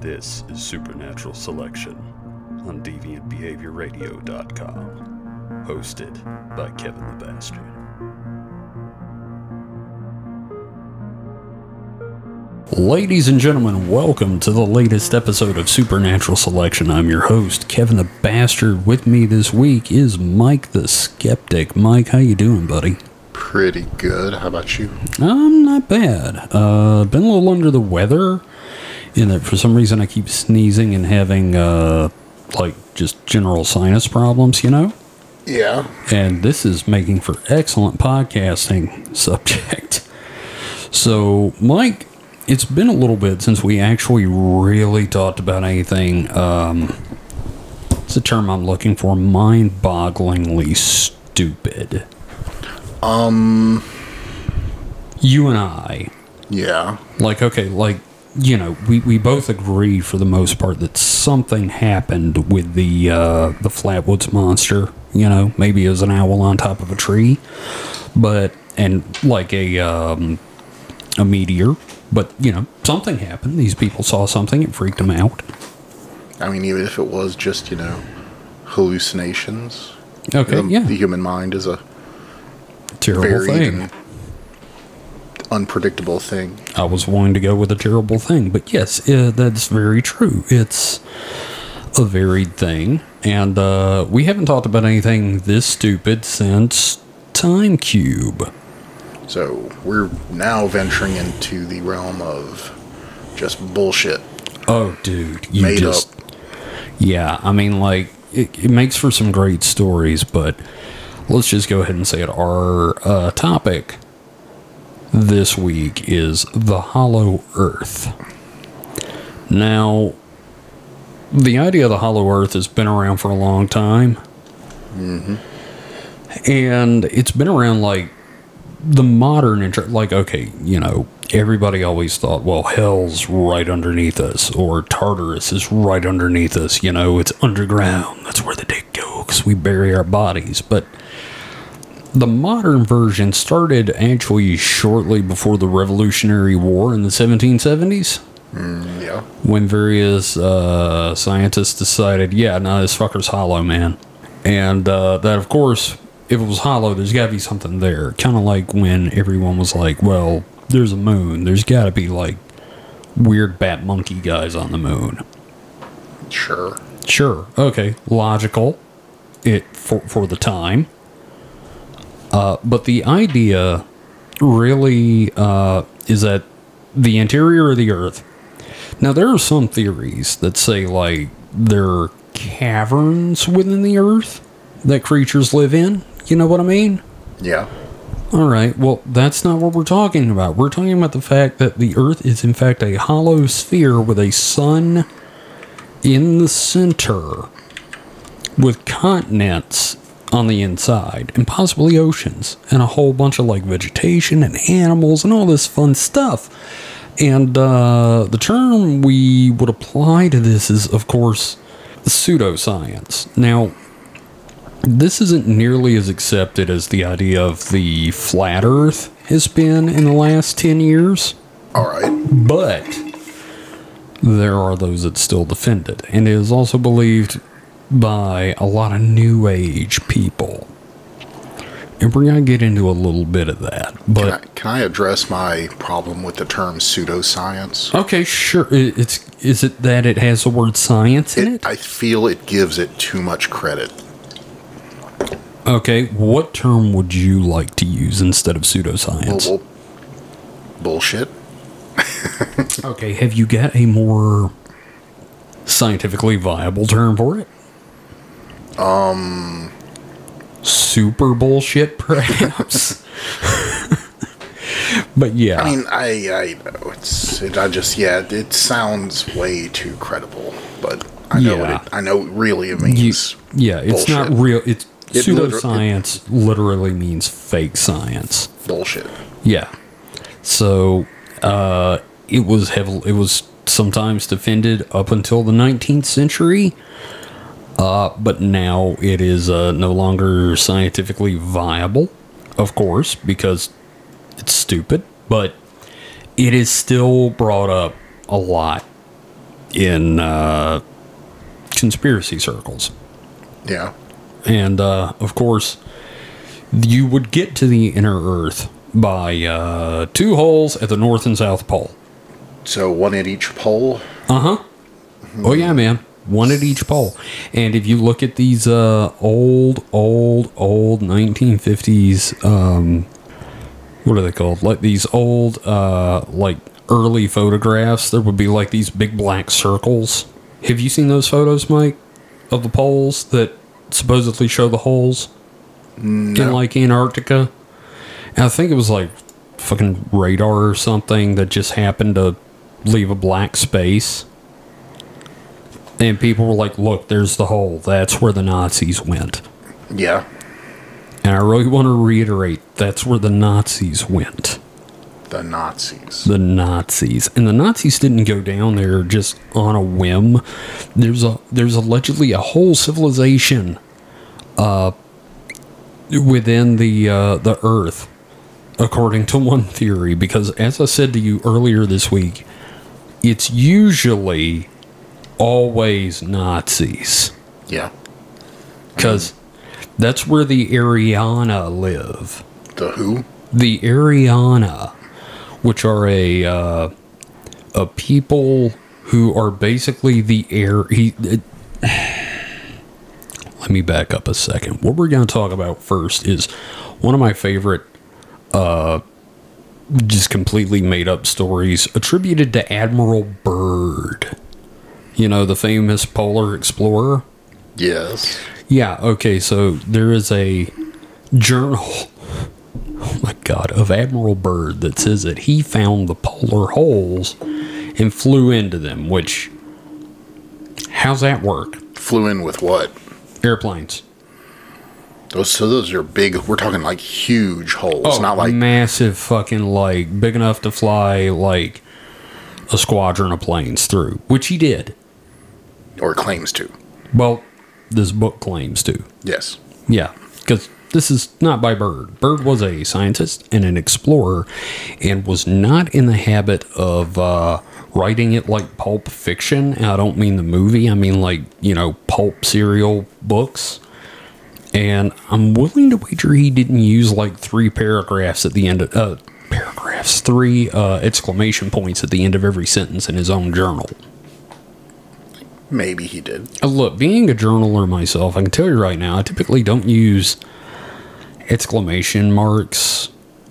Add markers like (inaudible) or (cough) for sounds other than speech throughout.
This is Supernatural Selection on DeviantBehaviorRadio.com, hosted by Kevin the Bastard. Ladies and gentlemen, welcome to the latest episode of Supernatural Selection. I'm your host, Kevin the Bastard. With me this week is Mike the Skeptic. Mike, how you doing, buddy? Pretty good. How about you? I'm not bad. Uh, been a little under the weather. In that, for some reason, I keep sneezing and having uh, like just general sinus problems. You know. Yeah. and this is making for excellent podcasting (laughs) subject. So, Mike, it's been a little bit since we actually really talked about anything. Um, it's a term I'm looking for mind-bogglingly stupid. Um, you and I, Yeah. like, okay, like, you know, we, we both agree for the most part that something happened with the uh, the Flatwoods monster. You know, maybe it was an owl on top of a tree, but and like a um, a meteor. But you know, something happened. These people saw something. It freaked them out. I mean, even if it was just, you know, hallucinations. Okay, the, yeah, the human mind is a terrible thing. Unpredictable thing. I was wanting to go with a terrible thing, but yes, uh, that's very true. It's a varied thing, and uh, we haven't talked about anything this stupid since Time Cube. So we're now venturing into the realm of just bullshit. Oh, dude, you Made just yeah. I mean, like it, it makes for some great stories, but let's just go ahead and say it. Our uh, topic this week is the Hollow Earth. Now, the idea of the Hollow Earth has been around for a long time, mm-hmm. and it's been around like the modern inter- like okay you know everybody always thought well hell's right underneath us or tartarus is right underneath us you know it's underground. That's where the dick go because we bury our bodies. But the modern version started actually shortly before the revolutionary war in the 1770s Yeah. when various uh, scientists decided, yeah, no, this fucker's hollow, man. And uh, that, of course, if it was hollow, there's got to be something there. Kind of like when everyone was like, well, there's a moon. There's got to be like weird bat monkey guys on the moon. Sure. Sure. Okay. Logical. It for for the time. Uh, but the idea really uh, is that the interior of the Earth. Now there are some theories that say like there are caverns within the Earth that creatures live in. You know what I mean? Yeah. All right. Well, that's not what we're talking about. We're talking about the fact that the Earth is, in fact, a hollow sphere with a sun in the center, with continents on the inside, and possibly oceans, and a whole bunch of like vegetation and animals and all this fun stuff. And uh, the term we would apply to this is, of course, pseudoscience. Now, this isn't nearly as accepted as the idea of the flat earth has been in the last 10 years, All right. but there are those that still defend it. And it is also believed by a lot of new age people. And we're going to get into a little bit of that. Can I, But can I address my problem with the term pseudoscience? okay, sure. It's is it that it has the word science in It, it? I feel it gives it too much credit. Okay, what term would you like to use instead of Well, pseudoscience? well, bullshit. (laughs) Okay, have you got a more scientifically viable term for it? Um, super bullshit, perhaps. (laughs) but yeah, I mean, I I know it's it, I just yeah, it sounds way too credible, but I know what Yeah. it I know really it you, means. yeah, it's not real. It's It liter- pseudoscience. literally means fake science. bullshit. Yeah. So uh, it was heavily, it was sometimes defended up until the 19th century. Uh, but now it is uh, no longer scientifically viable, of course, because it's stupid. But it is still brought up a lot in uh, conspiracy circles. Yeah. And uh, of course, you would get to the inner Earth by uh, two holes at the North and South Pole. So one at each pole. Uh huh. Oh yeah, man. One at each pole. And if you look at these uh, old, old, old 1950s, um, what are they called? Like these old, uh, like early photographs, there would be like these big black circles. Have you seen those photos, Mike, of the poles that supposedly show the holes in like Antarctica? And I think it was like fucking radar or something that just happened to leave a black space. And people were like, look, there's the hole. That's where the Nazis went. Yeah. And I really want to reiterate that's where the Nazis went. The Nazis. The Nazis. And the Nazis didn't go down there just on a whim. There's a there's allegedly a whole civilization uh within the uh the earth according to one theory because as I said to you earlier this week, it's usually always Nazis Yeah. cuz that's where the Arianni live. The who? the Arianni, which are a uh, a people who are basically the air. He. It, (sighs) let me back up a second. What we're going to talk about first is one of my favorite, uh, just completely made up stories attributed to Admiral Byrd. You know, the famous polar explorer. Yes. Yeah, okay, so there is a journal, oh my god, of Admiral Byrd that says that he found the polar holes and flew into them, which, how's that work? Flew in with what? Airplanes. Those so those are big. We're talking like huge holes, oh, not like massive fucking, like, big enough to fly, like, a squadron of planes through, which he did. Or claims to. Well, this book claims to. Yes. Yeah, because this is not by Byrd. Byrd was a scientist and an explorer and was not in the habit of uh, writing it like pulp fiction. And I don't mean the movie, I mean like, you know, pulp serial books. And I'm willing to wager he didn't use like three paragraphs at the end of. Uh, paragraphs, three uh, exclamation points at the end of every sentence in his own journal. Maybe he did. Uh, Look, being a journaler myself, I can tell you right now, I typically don't use exclamation marks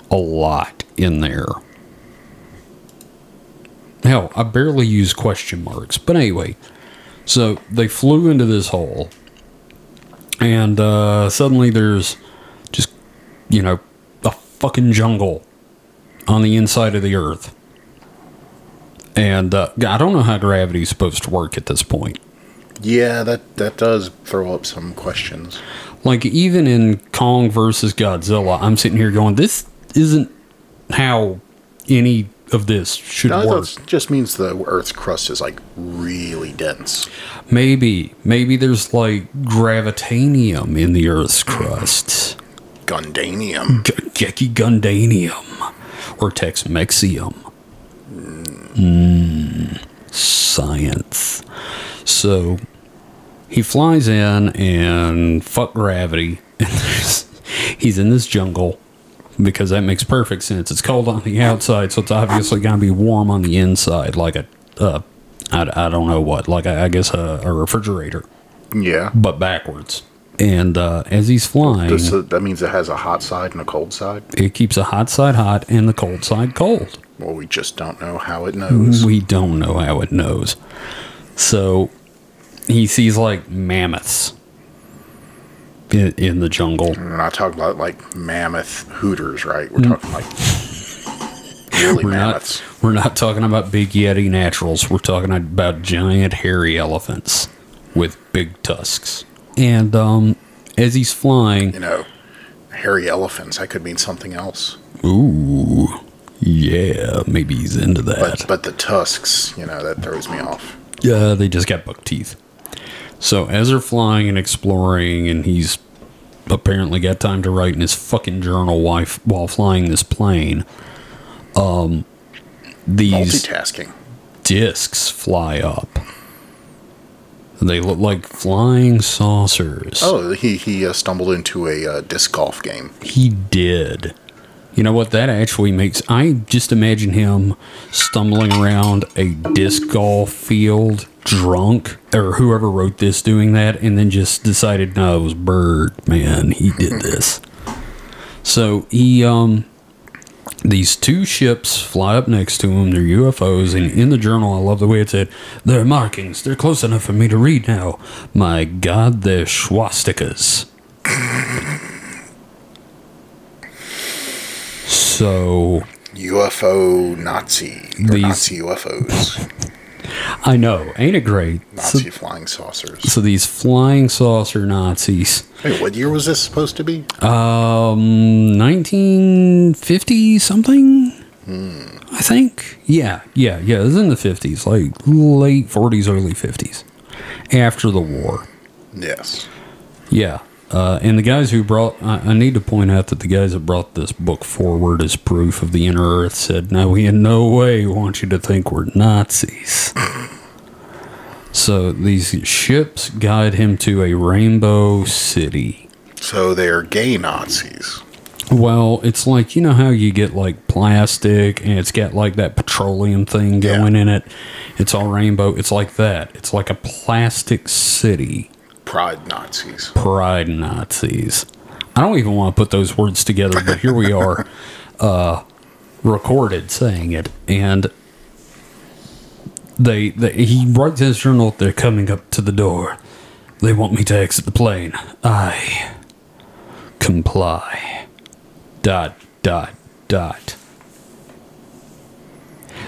a lot in there. Hell, I barely use question marks. But anyway, so they flew into this hole, and uh, suddenly there's just, you know, a fucking jungle on the inside of the earth. And uh, I don't know how gravity's supposed to work at this point. Yeah, that that does throw up some questions. Like even in Kong versus Godzilla, I'm sitting here going, "This isn't how any of this should No, work." just means the Earth's crust is like really dense. Maybe, maybe there's like gravitanium in the Earth's crust, Gundanium. G- Geki Gundanium, or Tex-Mexium. Mm, science. So he flies in and fuck gravity. (laughs) He's in this jungle because that makes perfect sense. It's cold on the outside, so it's obviously going to be warm on the inside, like a, uh, I, I don't know what, like I, I guess a, a refrigerator, Yeah. but backwards. And uh, as he's flying, This, uh, that means it has a hot side and a cold side. it keeps a hot side hot and the cold side cold. Well, we just don't know how it knows. We don't know how it knows. So he sees like mammoths in, in the jungle. We're not talking about like mammoth hooters, right? We're talking like really We're mammoths. not, we're not talking about big Yeti naturals. We're talking about giant hairy elephants with big tusks. And um, as he's flying, You know, hairy elephants. That could mean something else. ooh, yeah, maybe he's into that. But but the tusks, you know, that throws me off. Yeah, they just got buck teeth. So as they're flying and exploring, and he's apparently got time to write in his fucking journal while, while flying this plane, um, these Multitasking. discs fly up. They look like flying saucers. Oh, he he uh, stumbled into a uh, disc golf game. He did. You know what? That actually makes. I just imagine him stumbling around a disc golf field drunk, or whoever wrote this doing that, and then just decided, no, it was Byrd, man. He did this. So he, um, these two ships fly up next to them. They're UFOs, and in the journal, I love the way it said, "They're markings. They're close enough for me to read now. My God, they're swastikas." so UFO Nazi These- Nazi UFOs, I know, ain't it great? So, Nazi flying saucers. so these flying saucer Nazis, Wait, what year was this supposed to be? um, nineteen fifty something. I think. Yeah, yeah, yeah. It was in the fifties, like late forties, early fifties, after the war. Yes. Yeah. Uh, and the guys who brought, I, I need to point out that the guys that brought this book forward as proof of the inner earth said, no, we in no way want you to think we're Nazis. (laughs) so these ships guide him to a rainbow city. So they're gay Nazis. Well, it's like, you know how you get like plastic and it's got like that petroleum thing Yeah. going in it? It's all rainbow. It's like that. It's like a plastic city. Pride Nazis. pride Nazis. I don't even want to put those words together, but here we (laughs) are, uh, recorded saying it, and they, they he writes in his journal. They're coming up to the door. They want me to exit the plane. I comply. Dot dot dot.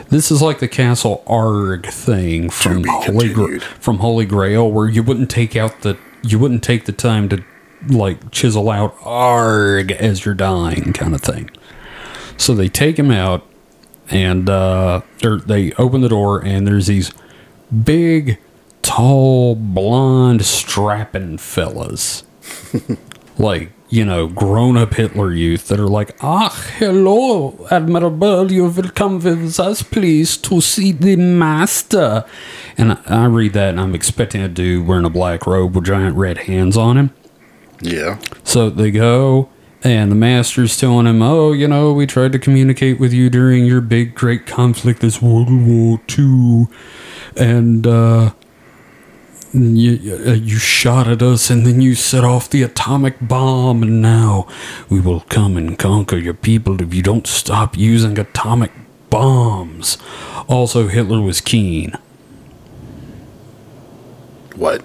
This is like the Castle Arg thing from Holy Gra- from Holy Grail, where you wouldn't take out the you wouldn't take the time to like chisel out Arg as you're dying, kind of thing. So they take him out, and uh, they open the door, and there's these big, tall, blonde, strapping fellas (laughs) like you know grown-up hitler youth that are like ah hello admirable you will come with us please to see the master and I, I read that and i'm expecting a dude wearing a black robe with giant red hands on him Yeah. so they go and the master's telling him oh you know we tried to communicate with you during your big great conflict this world war ii and uh you, uh, you shot at us and then you set off the atomic bomb. And now we will come and conquer your people if you don't stop using atomic bombs. Also hitler was keen. What?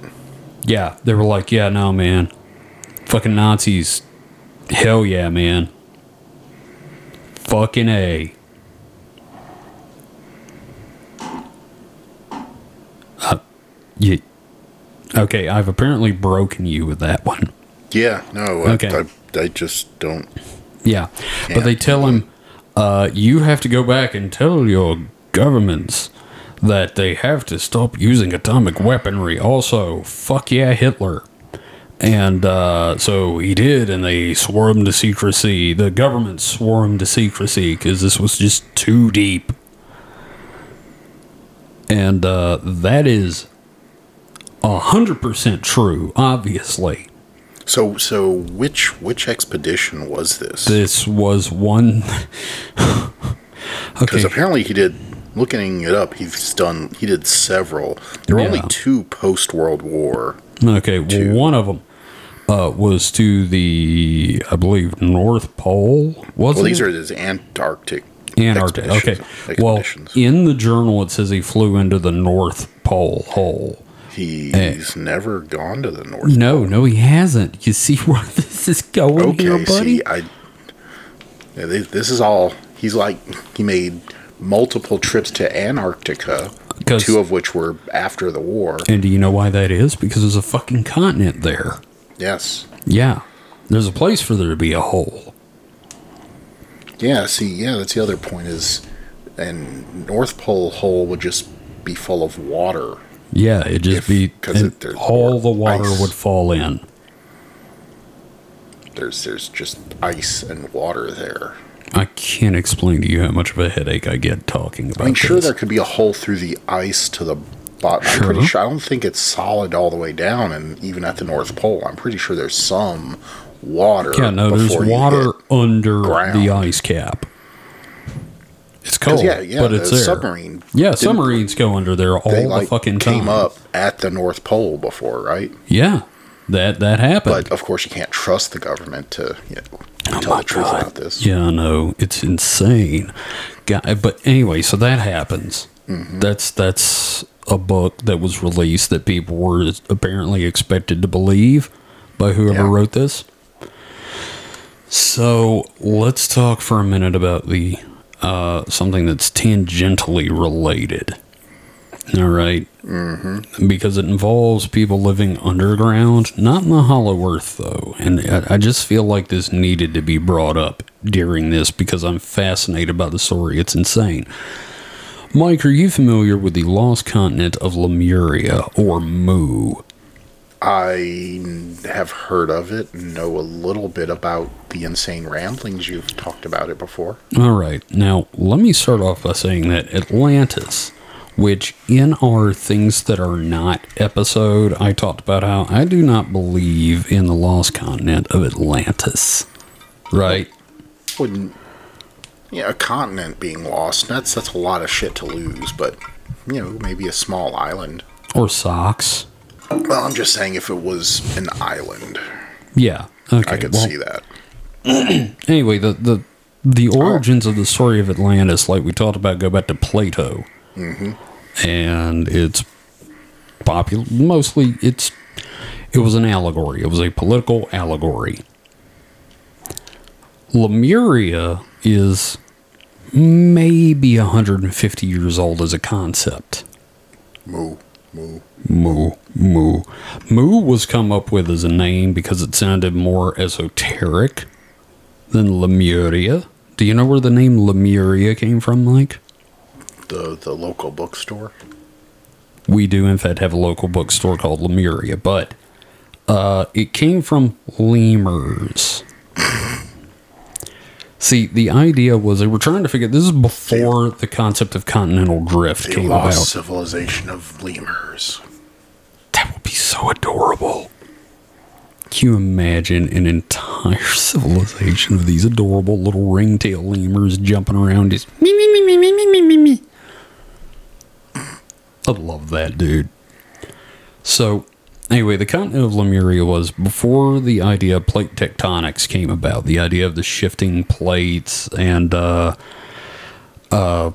yeah they were like yeah no man. Fucking nazis. Hell yeah man. Fucking a. Uh, you, okay i've apparently broken you with that one Yeah. No. Okay. I, I, I just don't. Yeah, but they tell him, uh, you have to go back and tell your governments that they have to stop using atomic weaponry. Also, fuck yeah, Hitler. And uh, so he did, and they swore him to secrecy. The government swore him to secrecy because this was just too deep. And uh, that is a hundred percent true, obviously. So so which which expedition was this? This was one. (laughs) Because okay. apparently he did. Looking it up, he's done. He did several. There were only two post World War. Okay, well, one of them uh, was to the, I believe, North Pole. Was Well, it? these are his Antarctic. Antarctic. Okay. expeditions- Well, in the journal, it says he flew into the North Pole hole. He's eh. never gone to the North. No, no, he hasn't. You see (laughs) where this is going Okay, here, buddy? see, I. Yeah, this is all. He's like he made multiple trips to Antarctica, two of which were after the war. and do you know why that is? Because there's a fucking continent there. Yes. Yeah. There's a place for there to be a hole. Yeah. See. Yeah. That's the other point is, and North Pole hole would just be full of water. Yeah, it'd just If- be it- all the water ice. would fall in. There's there's just ice and water there. I can't explain to you how much of a headache I get talking about I mean, sure this. there could be a hole through the ice to the But I'm pretty Sure. sure I don't think it's solid all the way down, and even at the North Pole, I'm pretty sure there's some water. Yeah, no, there's water under ground. the ice cap. It's cold, yeah, yeah, but it's the there. submarine. Yeah, didn't- submarines go under there all They the fucking time. came up at the North Pole before, right? Yeah, that that happened. But of course, you can't trust the government to you know, tell Oh my the truth God. about this. Yeah, I know it's insane. Guy, but anyway, so that happens. Mm-hmm. That's that's a book that was released that people were apparently expected to believe by whoever Yeah. wrote this. So let's talk for a minute about the uh, something that's tangentially related. All right? mm-hmm. because it involves people living underground, not in the Hollow Earth though. And I, I just feel like this needed to be brought up during this because I'm fascinated by the story. It's insane. Mike, are you familiar with the lost continent of Lemuria or Mu? I have heard of it, and know a little bit about the insane ramblings. You've talked about it before. All right. Now, let me start off by saying that Atlantis, which in our Things That Are Not episode, I talked about how I do not believe in the lost continent of Atlantis. Right? Wouldn't yeah, a continent being lost. That's that's a lot of shit to lose. But you know, maybe a small island. Or socks. Well, I'm just saying if it was an island, Yeah. Okay. I could well, see that. (clears throat) Anyway, the the the Oh. origins of the story of Atlantis, like we talked about, go back to Plato, Mm-hmm. and it's popular. Mostly, it's it was an allegory. It was a political allegory. Lemuria is maybe 150 years old as a concept. Moo, moo. Mu, Mu. Mu was come up with as a name because it sounded more esoteric than Lemuria. Do you know where the name Lemuria came from, Mike? The the local bookstore. We do, in fact, have a local bookstore called Lemuria, but uh, it came from lemurs. See, the idea was they were trying to figure. This is before the concept of continental drift The came lost about. civilization of lemurs. That would be so adorable. Can you imagine an entire (laughs) civilization of these adorable little ringtail lemurs jumping around just me me me me me me me me? I'd love that, dude. So, anyway, the continent of Lemuria was before the idea of plate tectonics came about. The idea of the shifting plates and uh, uh,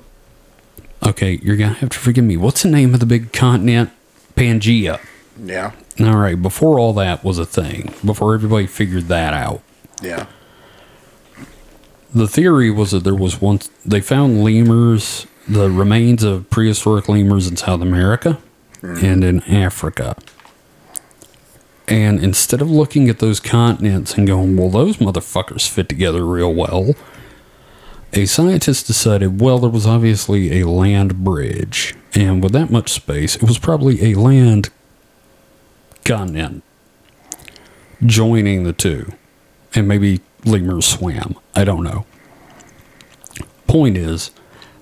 okay, you're gonna have to forgive me. What's the name of the big continent? Pangea. Yeah, All right, before all that was a thing, before everybody figured that out, yeah. the theory was that there was once they found lemurs, the remains of prehistoric lemurs in South America and in Africa. And instead of looking at those continents and going, well, those motherfuckers fit together real well, a scientist decided, well, there was obviously a land bridge. And with that much space, it was probably a land continent joining the two. And maybe lemurs swam. I don't know. Point is,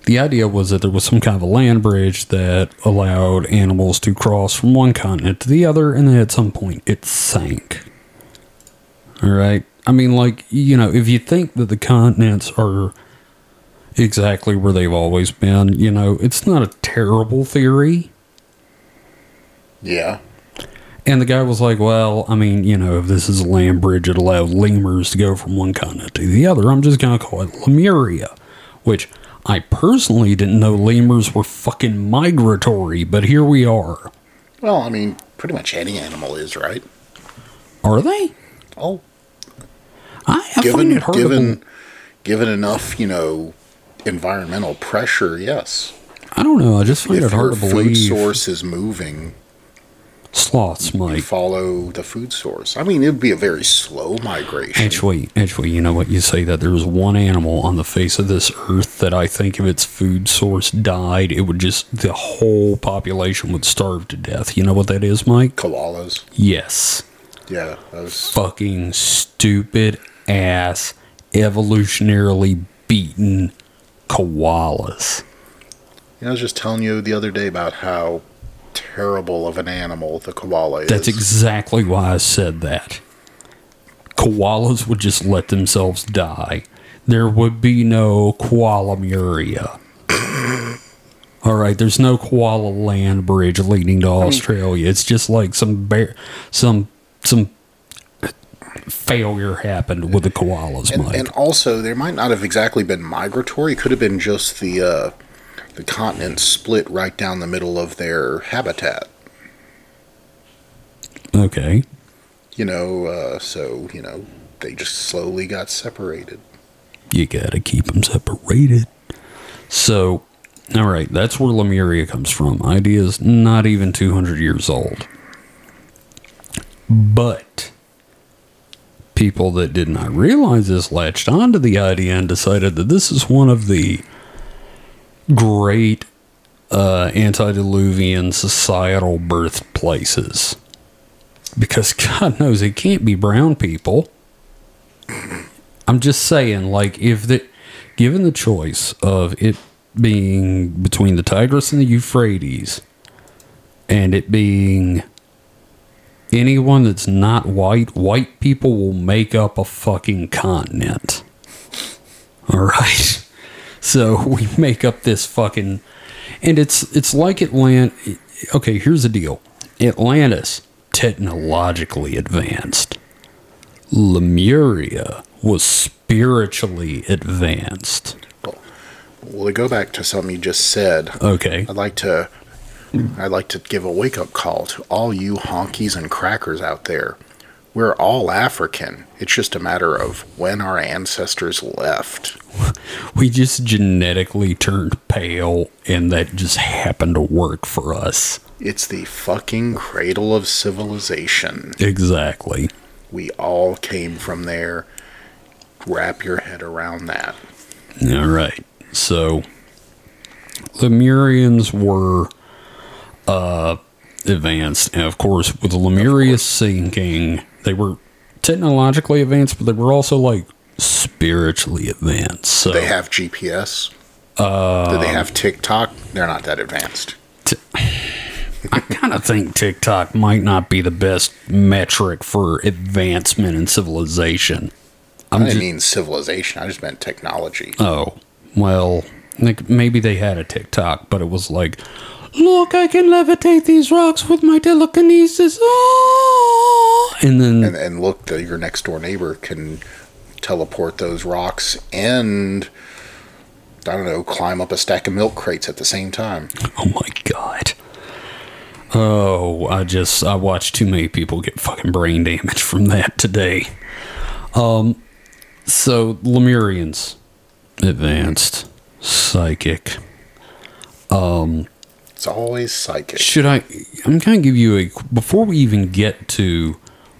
the idea was that there was some kind of a land bridge that allowed animals to cross from one continent to the other, and then at some point it sank. All right? I mean, like, you know, if you think that the continents are exactly where they've always been, you know, it's not a terrible theory. Yeah. And the guy was like, Well, I mean, you know, if this is a land bridge, it allowed lemurs to go from one continent to the other. I'm just going to call it Lemuria, which I personally didn't know lemurs were fucking migratory, but here we are. Well, I mean, pretty much any animal is, right? Are they? Oh, I, I find given given given enough, you know, environmental pressure, yes. I don't know. I just find If it hard your to food believe source is moving, sloths might. follow the food source. I mean, it would be a very slow migration. Actually, actually, you know what? You say that there's one animal on the face of this earth that I think if its food source died, it would just, the whole population would starve to death. You know what that is, Mike? Koalas. Yes. Yeah, was Fucking stupid ass, evolutionarily beaten koalas. You know, I was just telling you the other day about how terrible of an animal the koala is. That's exactly why I said that. Koalas would just let themselves die. There would be no koala muria. (coughs) All right, there's no koala land bridge leading to Australia. it's just like some bear, some some failure happened with the koalas, and, Mike. and also, there might not have exactly been migratory. It could have been just the uh, the continents split right down the middle of their habitat. okay, You know, uh, so you know they just slowly got separated. you gotta keep them separated. So, all right, that's where Lemuria comes from. Idea is not even 200 years old. But people that did not realize this latched onto the idea and decided that this is one of the great uh, antediluvian societal birthplaces. Because God knows it can't be brown people. I'm just saying, like, if the given the choice of it being between the Tigris and the Euphrates, and it being anyone that's not white, white people will make up a fucking continent. All right. So (laughs) we make up this fucking and it's it's like Atlant okay, here's the deal. Atlantis technologically advanced. Lemuria was spiritually advanced. Well, to go back to something you just said, Okay. I'd like to I'd like to give a wake up call to all you honkies and crackers out there. We're all African. It's just a matter of when our ancestors left. We just genetically turned pale and that just happened to work for us. It's the fucking cradle of civilization. Exactly. We all came from there. Wrap your head around that. All right. So Lemurians were uh advanced and of course with the Lemuria sinking, they were technologically advanced, but they were also like spiritually advanced. So They have GPS. Uh, Do they have TikTok? They're not that advanced. I kind of think TikTok might not be the best metric for advancement in civilization. I'm I didn't just, mean civilization. I just meant technology. oh, well, like maybe they had a TikTok, but it was like, look, I can levitate these rocks with my telekinesis. Oh! And then, and, and look, your next door neighbor can teleport those rocks and I don't know, climb up a stack of milk crates at the same time. oh my god. Oh, I just I watched too many people get fucking brain damage from that today. Um so Lemurians advanced psychic. It's always psychic. Should I I'm going to give you a before we even get to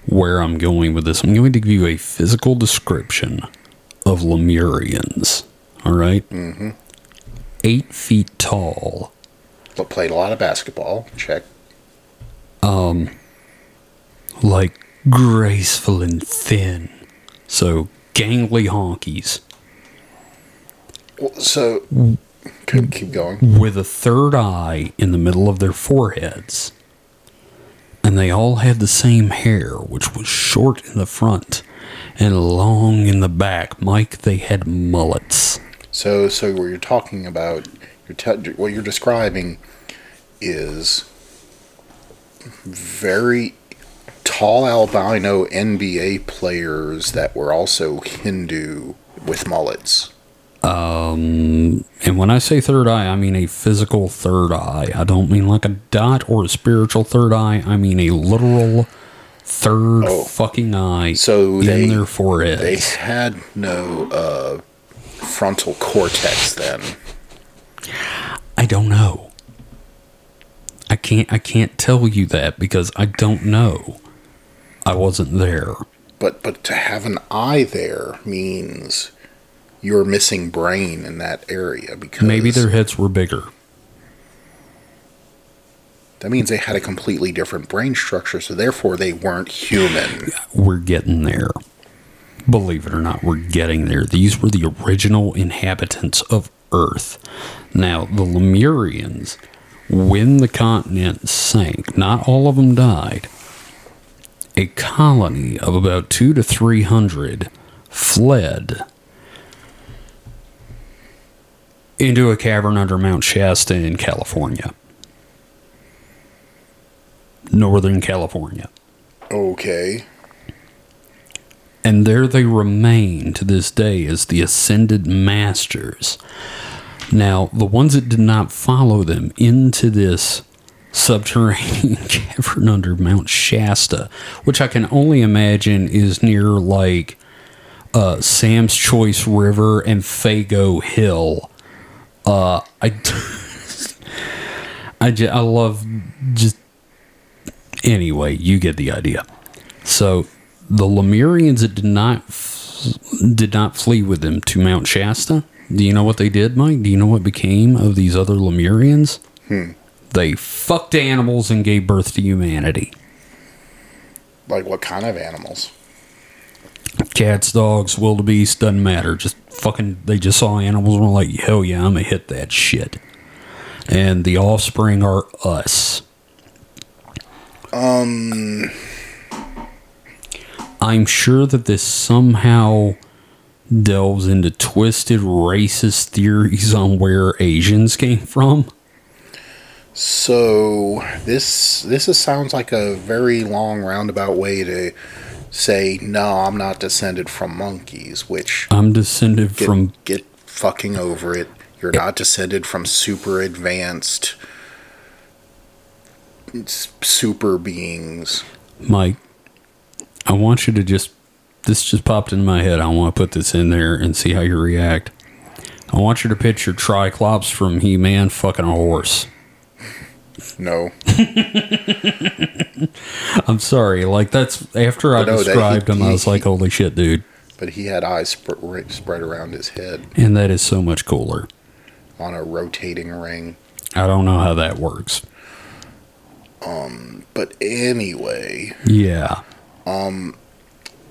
where I'm going with this, I'm going to give you a physical description of Lemurians. All right? Mm-hmm. Eight feet tall, But played a lot of basketball. Check. Um, like graceful and thin. So gangly honkies Well, so, could mm. keep going. with a third eye in the middle of their foreheads. And they all had the same hair, which was short in the front and long in the back. Mike, they had mullets. So, so what you're talking about, you're te- what you're describing is very tall albino NBA players that were also Hindu with mullets. Um, and when I say third eye, I mean a physical third eye. I don't mean like a dot or a spiritual third eye. I mean a literal third Oh. fucking eye So in they- their foreheads. They had no uh, frontal cortex then. I don't know. I can't. I can't tell you that because I don't know. I wasn't there. But but to have an eye there means you're missing brain in that area because Maybe their heads were bigger. that means they had a completely different brain structure, so therefore they weren't human. We're getting there. Believe it or not, we're getting there. These were the original inhabitants of Earth. Now, the Lemurians when the continent sank, not all of them died. A colony of about two to three hundred fled into a cavern under Mount Shasta in California. Northern California. Okay. And there they remain to this day as the Ascended Masters. Now, the ones that did not follow them into this subterranean (laughs) cavern under Mount Shasta, which I can only imagine is near like uh, Sam's Choice River and Faygo Hill. Uh, I, (laughs) I, ju- I love just anyway. You get the idea. So the Lemurians that did not did not flee with them to Mount Shasta. Do you know what they did, Mike? Do you know what became of these other Lemurians? They fucked animals and gave birth to humanity. Like what kind of animals? Cats, dogs, wildebeest, doesn't matter. Just fucking, they just saw animals and were like, hell yeah, I'm gonna hit that shit. And the offspring are us. Um, I'm sure that this somehow delves into twisted racist theories on where Asians came from. so this this is, sounds like a very long roundabout way to say no, I'm not descended from monkeys, which I'm descended get, from get fucking over it. You're not descended from super advanced super beings. Mike. I want you to just. This just popped in my head. I want to put this in there and see how you react. I want you to picture Triclops from He Man fucking a horse. No, (laughs) I'm sorry. Like, that's. After I no, that he- described him, I he- was like, holy shit, dude. but he had eyes sp- spread around his head And that is so much cooler. on a rotating ring. I don't know how that works. Um, but anyway, Yeah. Um.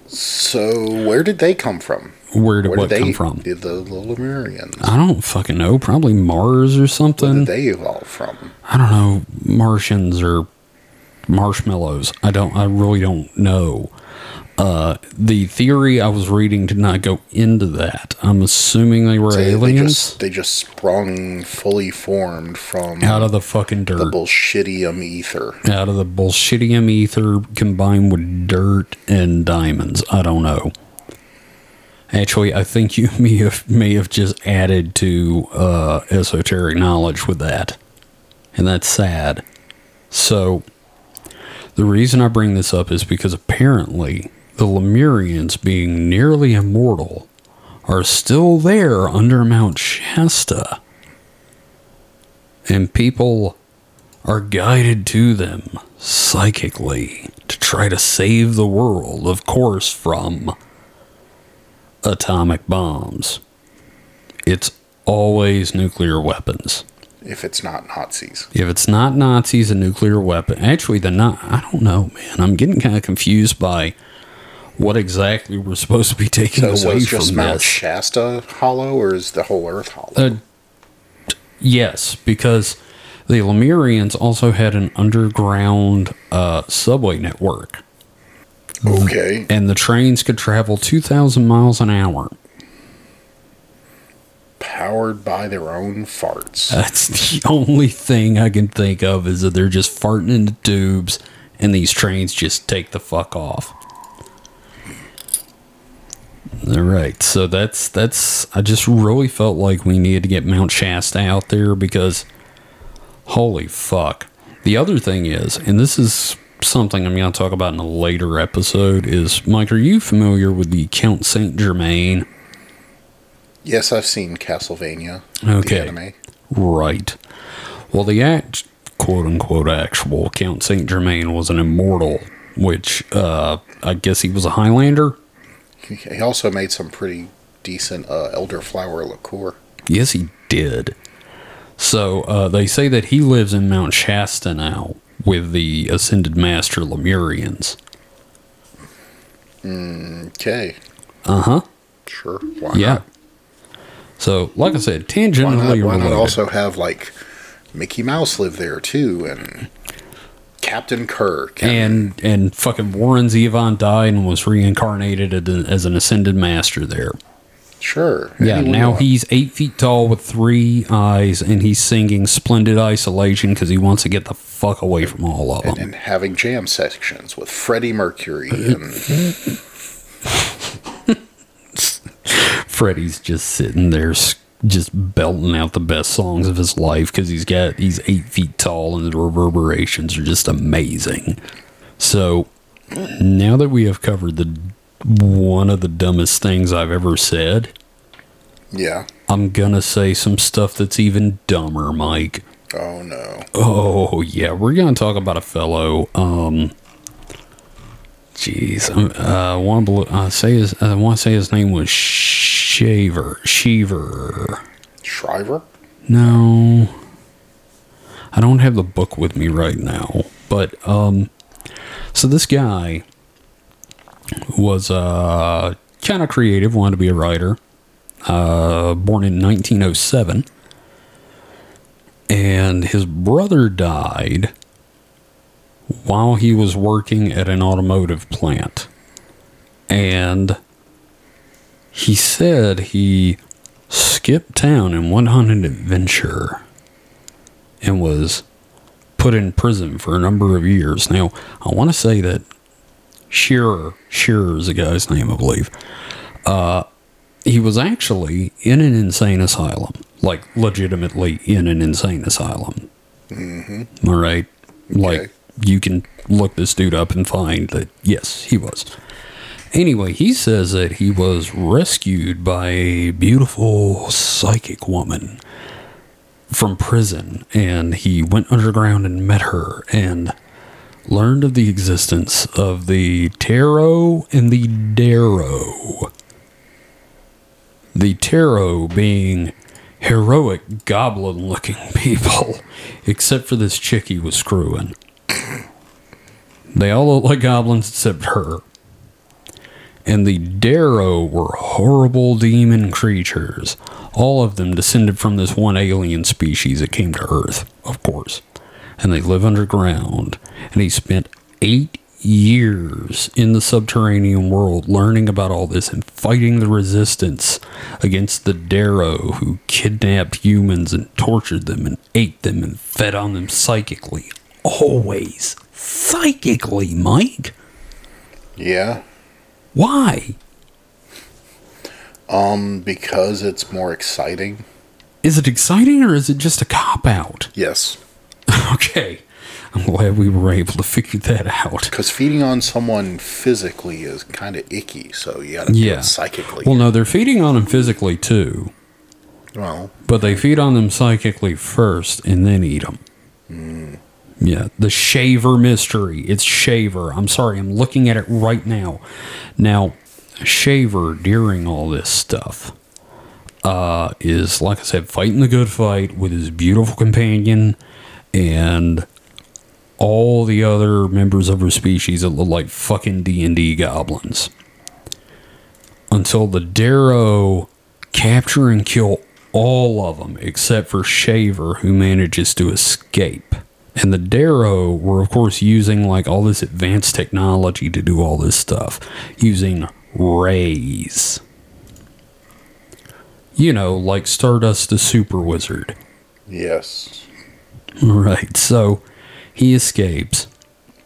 So where did they come from? Where did Where what did they come from? Did the, the Lemurians? I don't fucking know. Probably Mars or Where something. did they evolve from? I don't know. Martians or marshmallows. I don't. I really don't know. Uh, the theory I was reading did not go into that. I'm assuming they were They, they aliens just they just sprung fully formed from out of the fucking dirt, the bullshittium ether. out of the bullshittium ether combined with dirt and diamonds. I don't know. Actually, I think you (laughs) may have may have just added to uh, esoteric knowledge with that, and that's sad. So, the reason I bring this up is because apparently the Lemurians, being nearly immortal, are still there under Mount Shasta, and people are guided to them psychically to try to save the world, of course, from atomic bombs. It's always nuclear weapons. If it's not Nazis, If it's not Nazis, a nuclear weapon. Actually, the not. I don't know, man. I'm getting kind of confused by what exactly we're supposed to be taking so, so away it's just from Mount this. Shasta hollow, or is the whole Earth hollow? Uh, yes, because the Lemurians also had an underground uh, subway network, okay, and the trains could travel 2,000 miles an hour. powered by their own farts. That's the only thing I can think of is that they're just farting into tubes, and these trains just take the fuck off. All right, so that's that's. I just really felt like we needed to get Mount Shasta out there because, holy fuck. The other thing is, and this is something I'm going to talk about in a later episode, is Mike, are you familiar with the Count Saint Germain? yes, I've seen Castlevania, Okay. Right. Well, the act, quote unquote, actual Count Saint Germain was an immortal, which uh, I guess he was a Highlander. He he also made some pretty decent uh, elderflower liqueur. Yes, he did. So uh, they say that he lives in Mount Shasta now with the Ascended Master Lemurians. Okay, Uh huh. sure. Why Yeah. not? So, like I said, Why not, tangentially why not also have like Mickey Mouse live there too, and Captain Kirk. and and fucking Warren Zevon died and was reincarnated as an ascended master there. Sure. Yeah, now want. he's eight feet tall with three eyes, and he's singing "Splendid Isolation" because he wants to get the fuck away from all of them. and having jam sections with Freddie Mercury (laughs) and (laughs) Freddie's just sitting there, just belting out the best songs of his life because he's got he's eight feet tall, and the reverberations are just amazing. So now that we have covered the one of the dumbest things I've ever said, yeah. I'm gonna say some stuff that's even dumber, Mike. Oh no. Oh yeah, we're gonna talk about a fellow. Um, jeez, uh, want to uh, say his I want to say his name was Shaver Sheaver. Shriver? No, I don't have the book with me right now, but um, so this guy was uh kind of creative, wanted to be a writer. Uh, born in 1907 and his brother died while he was working at an automotive plant. And he said he skipped town and went on an adventure and was put in prison for a number of years. Now, I want to say that Shearer, Shearer is the guy's name, I believe. Uh, he was actually in an insane asylum, like legitimately in an insane asylum. Mm-hmm. All right, like you can look this dude up and find that yes, he was. Anyway, he says that he was rescued by a beautiful psychic woman from prison, and he went underground and met her and learned of the existence of the Tero and the Dero. The Tero being heroic goblin looking (laughs) people, except for this chick he was screwing. They all look like goblins except her. And the Dero were horrible demon creatures. All of them descended from this one alien species that came to Earth, of course. And they live underground. And he spent eight years in the subterranean world learning about all this and fighting the resistance against the Dero who kidnapped humans and tortured them and ate them and fed on them psychically. Always psychically, Mike. Yeah. Why? Um, because it's more exciting. Is it exciting or is it just a cop out? Yes. (laughs) okay. I'm glad we were able to figure that out. Because feeding on someone physically is kind of icky, so you gotta do Yeah. it psychically. Well, no, they're feeding on them physically too, Well, but they feed on them psychically first and then eat them. Yeah, the Shaver mystery. It's Shaver. I'm sorry, I'm looking at it right now. Now, Shaver during all this stuff uh, is, like I said, fighting the good fight with his beautiful companion and all the other members of her species that look like fucking D&D goblins. Until the Dero capture and kill all of them except for Shaver who manages to escape. And the Dero were of course using like all this advanced technology to do all this stuff using rays. You know, like Stardust the Super Wizard. yes. (laughs) Right. So he escapes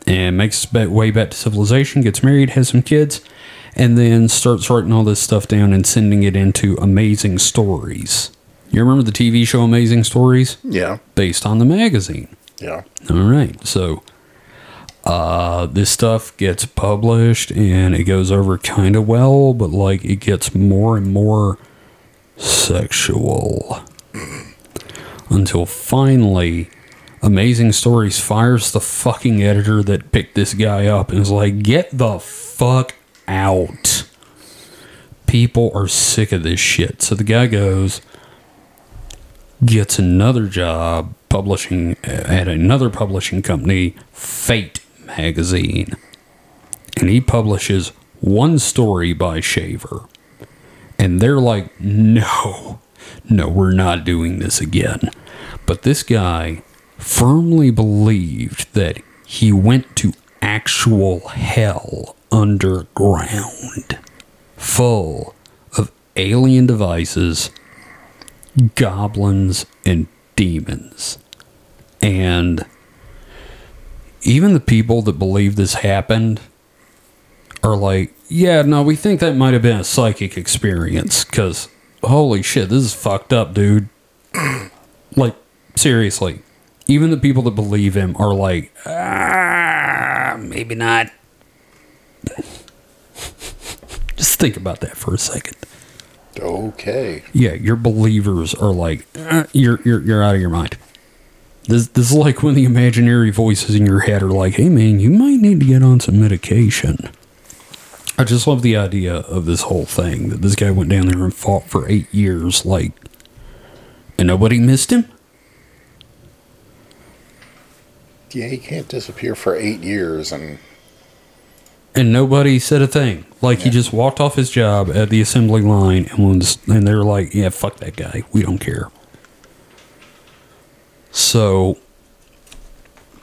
and makes his way back to civilization, gets married, has some kids, and then starts writing all this stuff down and sending it into Amazing Stories. You remember the TV show Amazing Stories? Yeah. Based on the magazine. Yeah. All right. So uh, this stuff gets published and it goes over kind of well, but like it gets more and more sexual (clears throat) until finally Amazing Stories fires the fucking editor that picked this guy up and is like, get the fuck out. People are sick of this shit. So the guy goes, gets another job publishing uh, at another publishing company, Fate magazine. And he publishes one story by Shaver. And they're like, no, no, we're not doing this again. But this guy firmly believed that he went to actual hell underground, full of alien devices, goblins, and demons. And even the people that believe this happened are like, yeah, no, we think that might have been a psychic experience because holy shit, this is fucked up, dude. (clears throat) like, seriously. Even the people that believe him are like, ah, maybe not. Just think about that for a second. Okay. Yeah, your believers are like, uh, you're, you're, you're out of your mind. This, this is like when the imaginary voices in your head are like, hey man, you might need to get on some medication. I just love the idea of this whole thing that this guy went down there and fought for eight years, like, and nobody missed him. Yeah, he can't disappear for eight years and and nobody said a thing. Like he just walked off his job at the assembly line and was, and they're like, "Yeah, fuck that guy. We don't care." So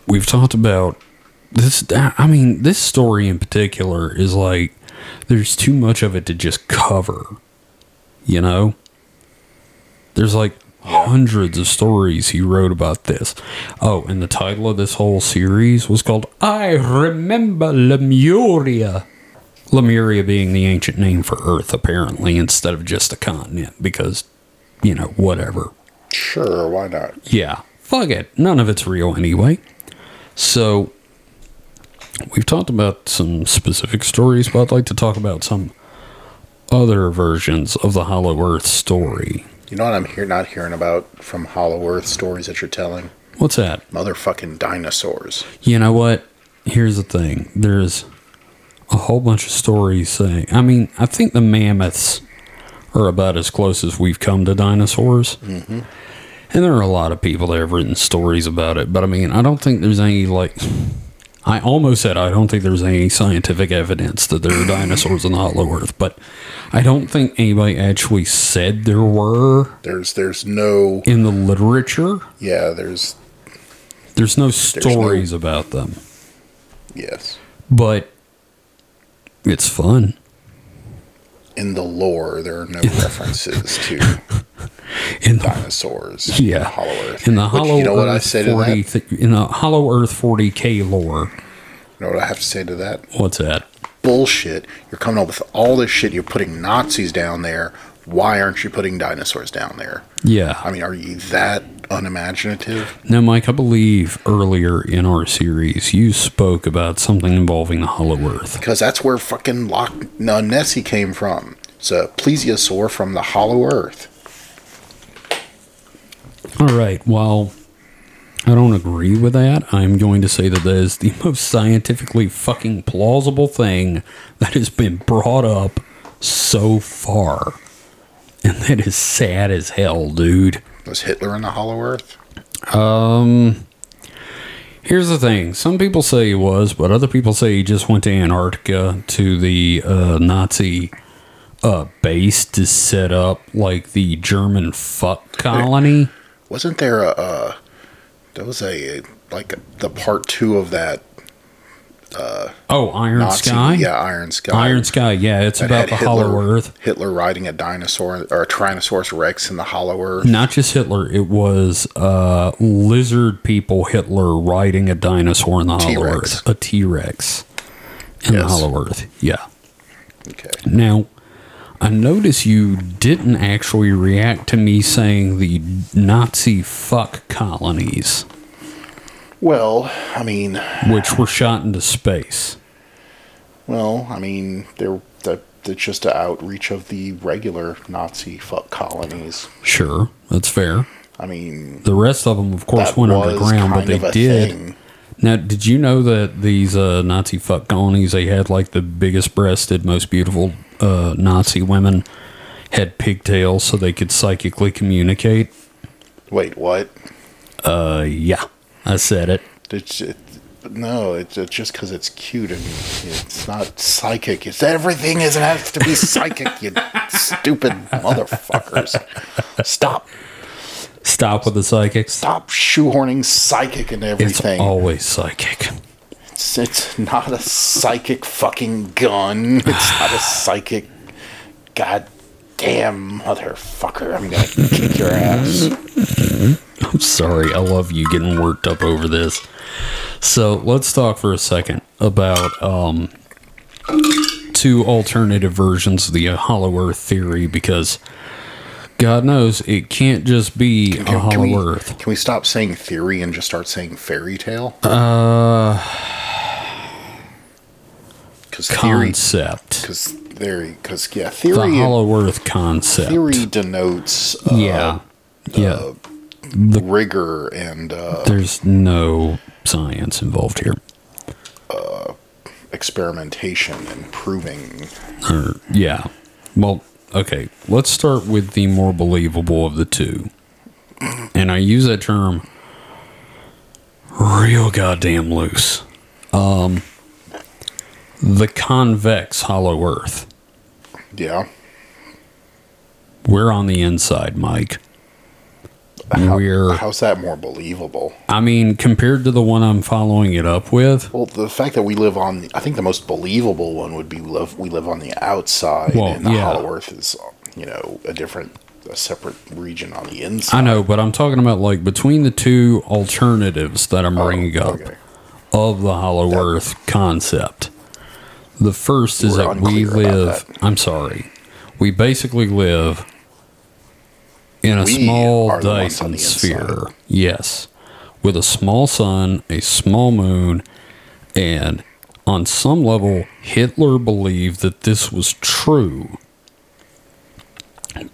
we've talked about this. I mean, this story in particular is like there's too much of it to just cover. You know, there's like hundreds of stories he wrote about this. Oh, and the title of this whole series was called I Remember Lemuria. Lemuria being the ancient name for Earth, apparently, instead of just a continent, because, you know, whatever. sure, why not? Yeah, fuck it. None of it's real anyway. So, we've talked about some specific stories, but I'd like to talk about some other versions of the Hollow Earth story. You know what I'm here not hearing about from Hollow Earth stories that you're telling? What's that? Motherfucking dinosaurs. You know what? Here's the thing. There's a whole bunch of stories saying. I mean, I think the mammoths are about as close as we've come to dinosaurs. Mm-hmm. And there are a lot of people that have written stories about it. But I mean, I don't think there's any, like. I almost said I don't think there's any scientific evidence that there are dinosaurs in the Hollow Earth, but I don't think anybody actually said there were There's there's no in the literature. yeah, there's There's no no- stories about them. yes. but it's fun. In the lore there are no (laughs) references to In the, dinosaurs yeah, in the Hollow Earth. in the Which, Hollow you know Earth what I say to 40 that? th- in the Hollow Earth 40k lore. You know what I have to say to that? What's that? Bullshit. You're coming up with all this shit. You're putting Nazis down there. Why aren't you putting dinosaurs down there? Yeah. I mean, are you that unimaginative? Now, Mike, I believe earlier in our series you spoke about something involving the Hollow Earth. Because that's where fucking Loch no, uh, Nessie came from. It's a plesiosaur from the Hollow Earth. All right. While I don't agree with that, I'm going to say that that is the (laughs) most scientifically fucking plausible thing that has been brought up so far. And that is sad as hell, dude. Was Hitler in the Hollow Earth? Um, here's the thing. Some people say he was, but other people say he just went to Antarctica to the uh, Nazi uh, base to set up like the German fuck colony. Wasn't there a, uh, there was a, like the part two of that Oh, Iron Nazi, Sky. yeah, Iron Sky. Iron Sky. Yeah, it's about the Hollow Earth. Hitler riding a dinosaur or a Tyrannosaurus Rex in the Hollow Earth. Not just Hitler. It was uh, lizard people. Hitler riding a dinosaur in the Hollow T-Rex. Earth. A T Rex in the Yes. Hollow Earth. Yeah. Okay. Now, I notice you didn't actually react to me saying the Nazi fuck colonies, Well, I mean, which were shot into space. well, I mean, they're that that's just an outreach of the regular Nazi fuck colonies. Sure, that's fair. I mean, The rest of them, of course, went underground, but they did. thing. Now, did you know that these uh, Nazi fuck colonies, they had like the biggest breasted, most beautiful uh, Nazi women had pigtails so they could psychically communicate? Wait, what? Uh, yeah, I said it. It's it, no, it's, it's just because it's cute and it's not psychic. It's everything isn't has to be psychic. You Stupid motherfuckers. Stop. Stop with the psychics. Stop shoehorning psychic into It's everything. always psychic. It's, it's not a psychic fucking gun. It's not a psychic. God damn motherfucker. I'm gonna kick your ass. (laughs) I'm sorry. I love you getting worked up over this. So let's talk for a second about um, two alternative versions of the Hollow Earth theory because God knows it can't just be a Hollow we, Earth. can we stop saying theory and just start saying fairy tale? Uh, Because concept. Because theory. Because yeah, Theory. The. Hollow Earth concept. theory denotes uh, Yeah. Yeah. rigor and uh, There's no science involved here. experimentation and proving. Or, yeah. Well, okay. Let's start with the more believable of the two. And I use that term real goddamn loose. Um, the convex hollow earth. Yeah. We're on the inside, Mike. We're, How's that more believable? I mean, compared to the one I'm following it up with, Well, the fact that we live on, the, I think the most believable one would be live, we live on the outside, Well, and the yeah. Hollow Earth is, you know, a different, a separate region on the inside. I know, but I'm talking about like between the two alternatives that I'm oh, bringing up. Oh, okay. of the Hollow Earth concept. The first is We're that we live. that. I'm sorry. We basically live in a We small are the ones on Dyson sphere. Yes. With a small sun, a small moon, and on some level, Hitler believed that this was true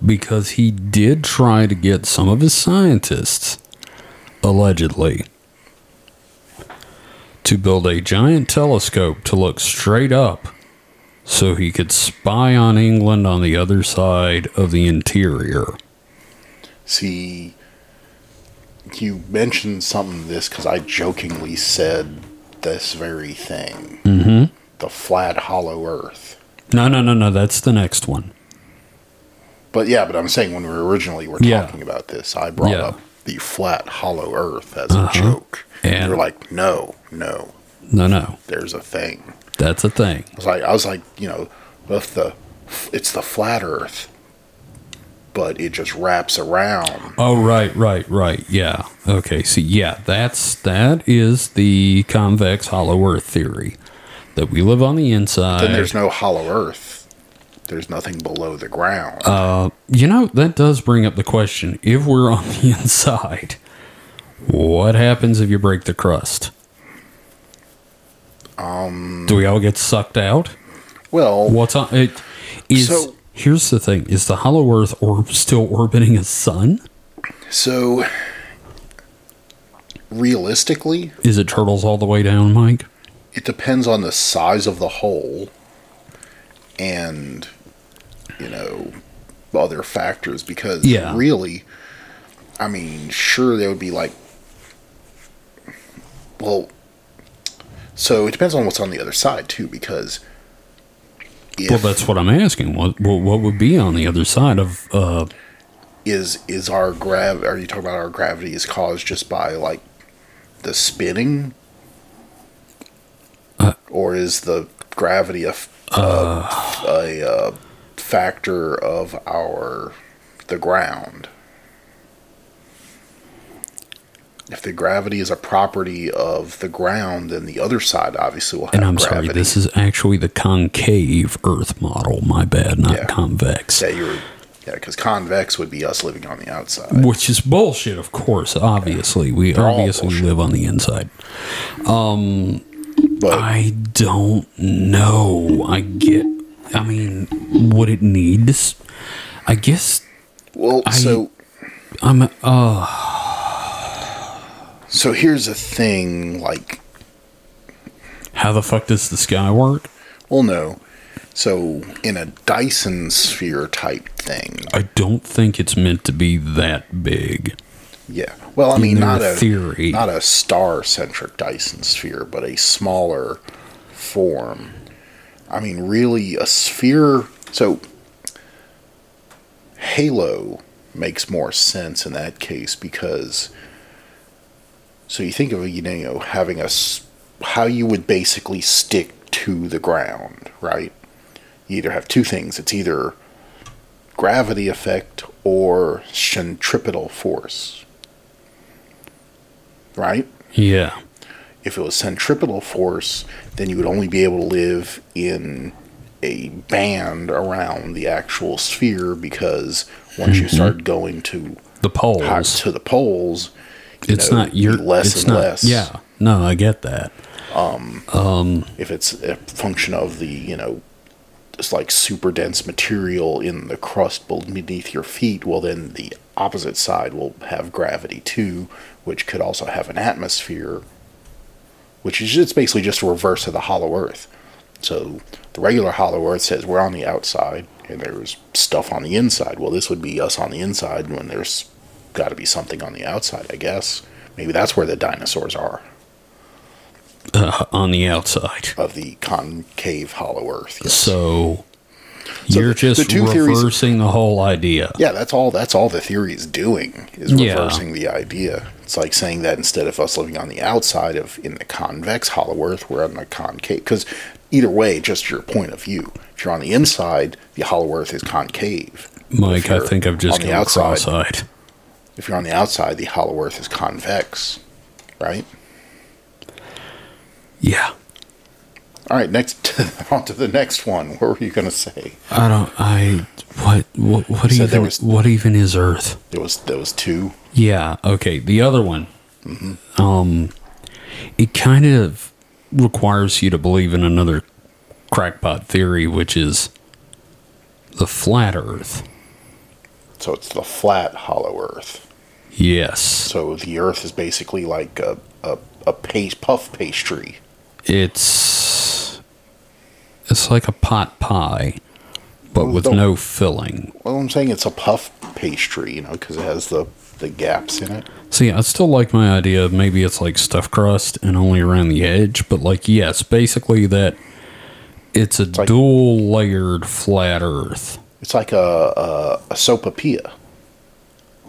because he did try to get some of his scientists, allegedly, to build a giant telescope to look straight up so he could spy on England on the other side of the interior. See, you mentioned something of this because I jokingly said this very thing. Mm-hmm. The flat, hollow Earth. No, no, no, no. That's the next one. But yeah, but I'm saying when we originally were Yeah. talking about this, I brought Yeah. up the flat, hollow Earth as a Uh-huh. joke. And- And you're like, no, no, No, no. there's a thing. That's a thing. I was like, I was like, you know, with the, it's the flat Earth, but it just wraps around. Oh, right, right, right. Yeah. Okay. See, yeah, that's that is the convex hollow Earth theory that we live on the inside. Then there's no hollow Earth. There's nothing below the ground. Uh, you know, that does bring up the question if we're on the (laughs) inside, what happens if you break the crust? Um, Do we all get sucked out? well, What's on it? Is So- here's the thing: is the Hollow Earth orb still orbiting a sun? so realistically, Is it turtles all the way down, Mike? it depends on the size of the hole and you know other factors because Yeah. really i mean sure there would be like well so it depends on what's on the other side too because if, well, that's what I'm asking. What what, would be on the other side of? Uh, is is our grav are you talking about our gravity is caused just by like the spinning Uh, or is the gravity a uh factor of our the ground if the gravity is a property of the ground then the other side obviously will have and I'm gravity sorry, this is actually the concave Earth model. My bad, not Yeah. convex. yeah you're yeah because convex would be us living on the outside Which is bullshit, of course. Obviously, we They're obviously live on the inside. but I don't know. I get. I mean, would it need? I guess well I- so I'm. Uh, So here's a thing, like, how the fuck does the sky work? well, no. So in a Dyson sphere type thing, I don't think it's meant to be that big. yeah. Well, I mean, not a theory. not a star-centric Dyson sphere, but a smaller form. I mean, really, a sphere. So halo makes more sense in that case because so you think of you know having a how you would basically stick to the ground, right? You either have two things. It's either gravity effect or centripetal force. Right? Yeah. If it was centripetal force, then you would only be able to live in a band around the actual sphere because once you mm-hmm. start going to The poles. to the poles, it's know, not your less it's and not, less. Yeah. No, I get that. Um, um, if it's a function of the you know it's like super dense material in the crust beneath your feet well then the opposite side will have gravity too which could also have an atmosphere which is just basically just a reverse of the hollow earth so the regular hollow earth says we're on the outside and there's stuff on the inside well this would be us on the inside when there's got to be something on the outside i guess maybe that's where the dinosaurs are Uh, on the outside. of the concave hollow earth yes. So, So you're the- just the two theories- reversing the whole idea. Yeah, that's all. That's all the theory is doing is Yeah. reversing the idea. It's like saying that instead of us living on the outside of in the convex hollow Earth, we're on the concave. Because either way, just your point of view. If you're on the inside, the hollow Earth is concave. Mike, I think I've just on the outside. cross-eyed. If you're on the outside, the hollow Earth is convex. Right. Yeah. All right. Next, on to (laughs) the next one. What were you going to say? I don't. I what what what even was- what even is Earth? There was there was two. Yeah. Okay. The other one. Mm-hmm. Um, it kind of requires you to believe in another crackpot theory, which is the flat Earth. So it's the flat hollow Earth. Yes. So the Earth is basically like a a, a paste, puff pastry. It's it's like a pot pie, but Well, with no filling. Well, I'm saying it's a puff pastry, you know, because it has the the gaps in it. See, I still like my idea of maybe it's like stuffed crust and only around the edge, but like yes, basically that it's a like- dual layered flat Earth. It's like a a, a sopapilla.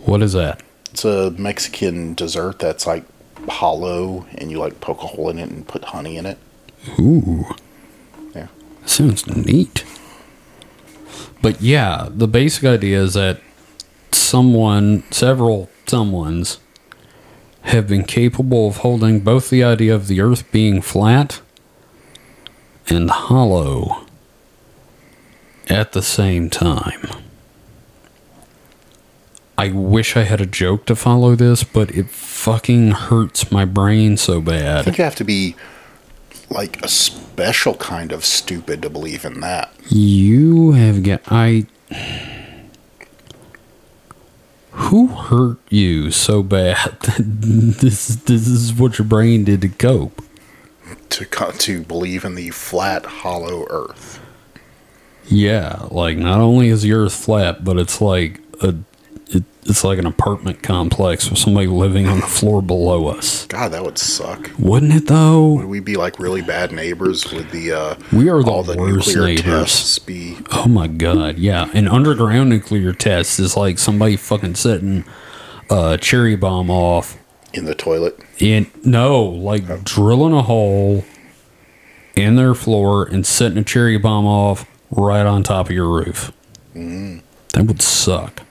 What is that? It's a Mexican dessert that's like hollow, and you like poke a hole in it and put honey in it. Ooh, Yeah. sounds neat. But yeah, the basic idea is that someone, several someones, have been capable of holding both the idea of the Earth being flat and hollow at the same time. I wish I had a joke to follow this, but it fucking hurts my brain so bad. I think you have to be like a special kind of stupid to believe in that. You have got I. Who hurt you so bad (laughs) that this this is what your brain did to cope? To to believe in the flat, hollow Earth. Yeah, like not only is the Earth flat, but it's like a it's like an apartment complex with somebody living on the floor below us. God, that would suck. Wouldn't it though? Would we be like really bad neighbors? with the uh, We are the all the worst nuclear neighbors. tests be? Oh my god, yeah. An underground nuclear test is like somebody fucking setting a cherry bomb off in the toilet. in no, like drilling a hole in their floor and setting a cherry bomb off right on top of your roof. That would suck.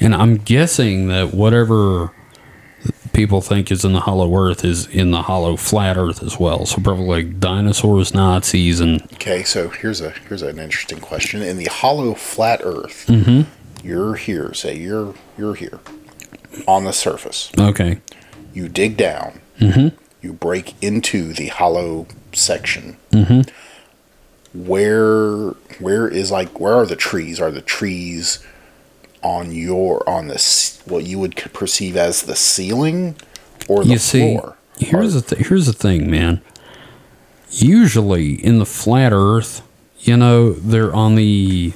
And I'm guessing that whatever people think is in the hollow earth is in the hollow flat earth as well. So probably like dinosaurs, Nazis, and Okay, so here's a here's an interesting question. In the hollow flat Earth, Mm-hmm. you're here. Say you're you're here on the surface. okay, You dig down. Mm-hmm. You break into the hollow section. Mm-hmm. Where where is like where are the trees? Are the trees on your on the what you would perceive as the ceiling or the you see, floor? here's the th- here's the thing, man. Usually in the flat Earth, you know, they're on the,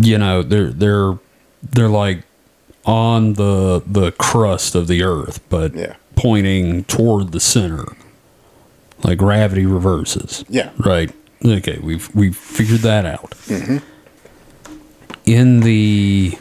you know, they're they're they're like on the the crust of the Earth, but Yeah. pointing toward the center. Like gravity reverses. Yeah. Right. Okay, we've we've figured that out. Mm-hmm. In the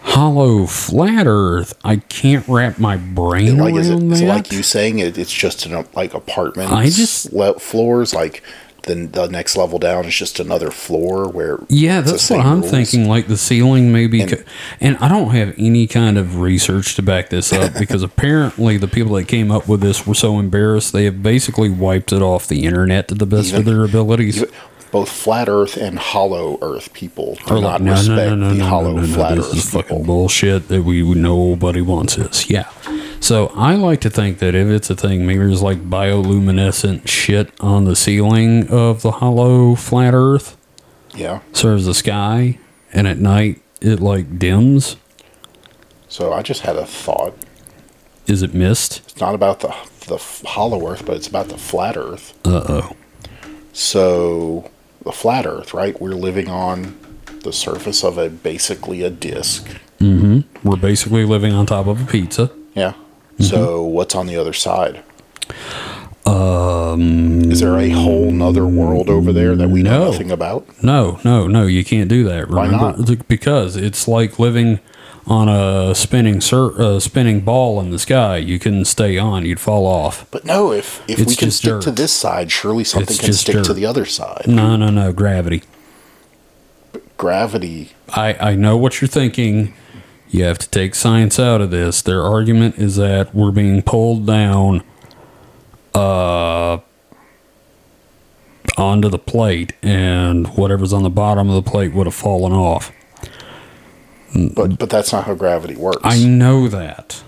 hollow flat Earth, I can't wrap my brain Like, is it, around that. it like you saying it, it's just an, like apartments, I just- le- floors, like then the next level down is just another floor where Yeah, that's what I'm rules? thinking. Like the ceiling, maybe, And- and, and I don't have any kind of research to back this up (laughs) because apparently the people that came up with this were so embarrassed they have basically wiped it off the internet to the best of their abilities. Both flat Earth and hollow Earth people do not no, respect no, no, the hollow flat This Earth is people. fucking bullshit that we nobody wants this. Yeah. So I like to think that if it's a thing, maybe there's like bioluminescent shit on the ceiling of the hollow flat Earth. Yeah. Serves the sky, and at night it like dims. So I just had a thought. Is it mist? It's not about the the hollow Earth, but it's about the flat Earth. Uh oh. So the flat Earth, right? We're living on the surface of a basically a disc. We're basically living on top of a pizza. Yeah. Mm-hmm. So what's on the other side? Um, is there a whole nother world over there that we know No. nothing about? No, no, no, you can't do that. Why not? Because it's like living on a spinning cir- uh, spinning ball in the sky. You couldn't stay on; you'd fall off. But no, if if It's we can stick to this side, surely something It's can stick to the other side. No, no, no, gravity. Gravity. I I know what you're thinking. You have to take science out of this. Their argument is that we're being pulled down, uh, onto the plate, and whatever's on the bottom of the plate would have fallen off. But but that's not how gravity works. I know that.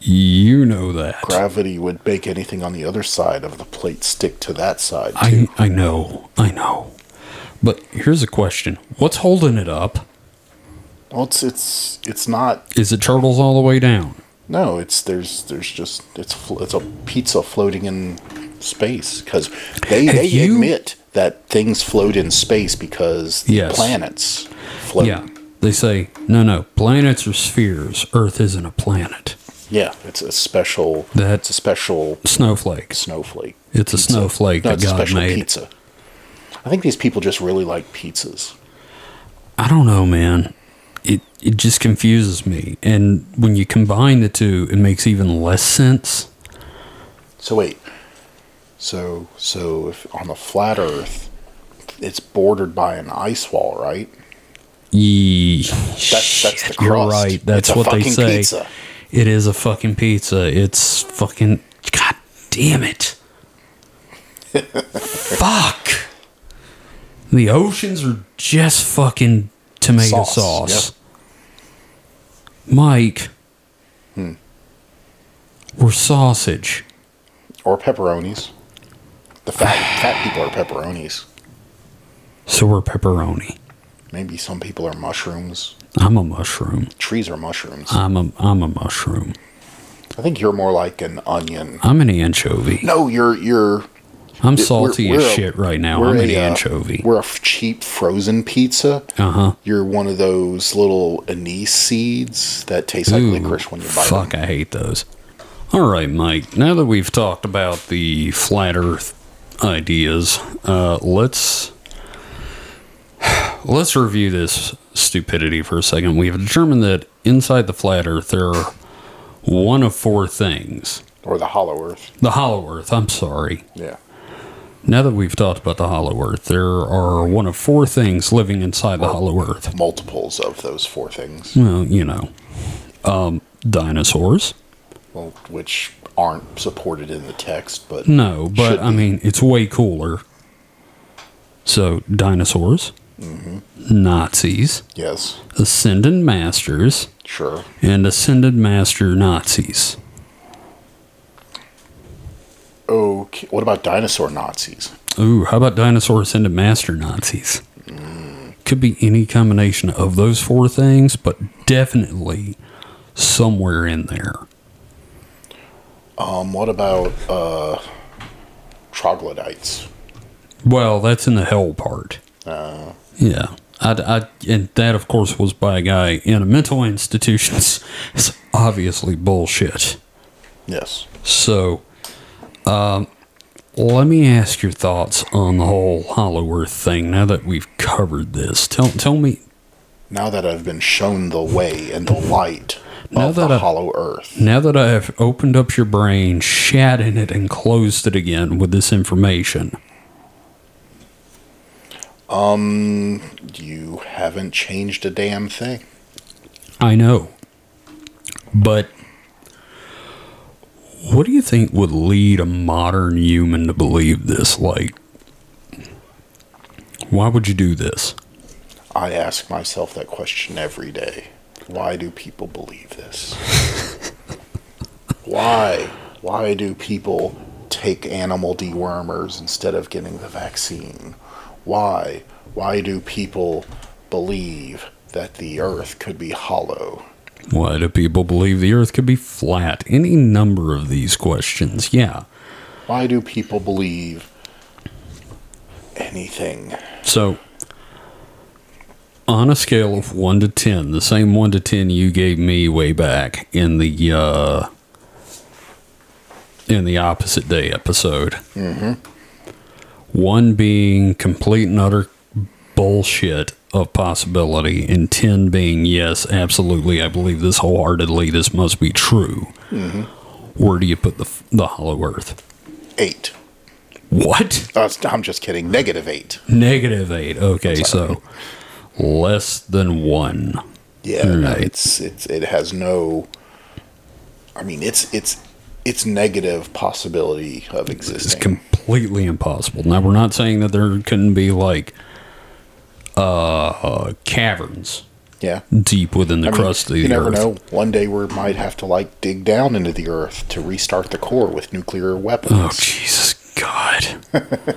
You know that. gravity would make anything on the other side of the plate stick to that side I too. I I know. I know. But here's a question. What's holding it up? well, it's it's it's not. Is it turtles all the way down? No, it's there's there's just it's it's a pizza floating in space because they Have they you- admit that things float in space because the Yes. planets float. Yeah. They say, no, no, planets are spheres. Earth isn't a planet. Yeah, it's a special. That's it's a special Snowflake. snowflake. It's a snowflake No, that it's a God special made. pizza. I think these people just really like pizzas. I don't know, man. It it just confuses me. And when you combine the two, it makes even less sense. So wait. So so if on the flat Earth, it's bordered by an ice wall, right? Ye- That's that's the crust. You're right. That's It's what they say. Pizza. It is a fucking pizza. It's fucking. God damn it. (laughs) Fuck. The oceans are just fucking tomato Sauce, sauce. Mike. Hmm. We're sausage. Or pepperonis. The fat fat people are pepperonis. So we're pepperoni. Maybe some people are mushrooms. I'm a mushroom. Trees are mushrooms. I'm a I'm a mushroom. I think you're more like an onion. I'm an anchovy. No, you're you're I'm salty we're- as we're a- shit right now. I'm an a, uh, anchovy. We're a cheap frozen pizza. Uh huh. You're one of those little anise seeds that taste like Ooh, licorice when you bite fuck, them. I hate those. All right, Mike. Now that we've talked about the flat Earth ideas, uh, let's let's review this stupidity for a second. We have determined that inside the flat Earth there are one of four things. Or the hollow earth. The hollow Earth. I'm sorry. Yeah. Now that we've talked about the hollow Earth, there are one of four things living inside the hollow Earth. Multiples of those four things. Well, you know, um, dinosaurs. Well, which aren't supported in the text, but No, but I mean, it's way cooler. So, dinosaurs, Mm-hmm. Nazis, yes, Ascended Masters, sure. and Ascended Master Nazis. Okay. What about dinosaur Nazis? Ooh, how about Dinosaur Ascended Master Nazis? Could be any combination of those four things, but definitely somewhere in there. Um, what about uh, troglodytes? Well, that's in the hell part. Uh, Yeah. I, I, and that, of course, was by a guy in a mental institution. (laughs) It's obviously bullshit. yes. So, um, let me ask your thoughts on the whole Hollow Earth thing. Now that we've covered this, tell tell me Now that I've been shown the way and the light Now of that the I- hollow earth, Now that I have opened up your brain, shat in it, and closed it again with this information, Um, you haven't changed a damn thing. I know. But what do you think would lead a modern human to believe this? Like, why would you do this? I ask myself that question every day. Why do people believe this? (laughs) Why? Why do people take animal dewormers instead of getting the vaccine? Why? Why do people believe that the earth could be hollow? Why do people believe the earth could be flat? Any number of these questions, yeah. Why do people believe anything? So, on a scale of 1 to 10, the same 1 to 10 you gave me way back in the uh in the opposite day episode. Mm-hmm. 1 being complete and utter bullshit of possibility and 10 being yes, absolutely I believe this wholeheartedly this must be true. Where do you put the the hollow earth? Eight. What? Uh, I'm just kidding. Negative eight. Negative 8. Okay, so less than 1. Yeah, no, Right. it's it's it has no. I mean, it's it's it's negative possibility of existence. It's completely impossible. Now we're not saying that there couldn't be like uh caverns yeah, deep within the I mean, crust of the earth. you never know. One day we might have to like dig down into the earth to restart the core with nuclear weapons. Oh Jesus God. (laughs)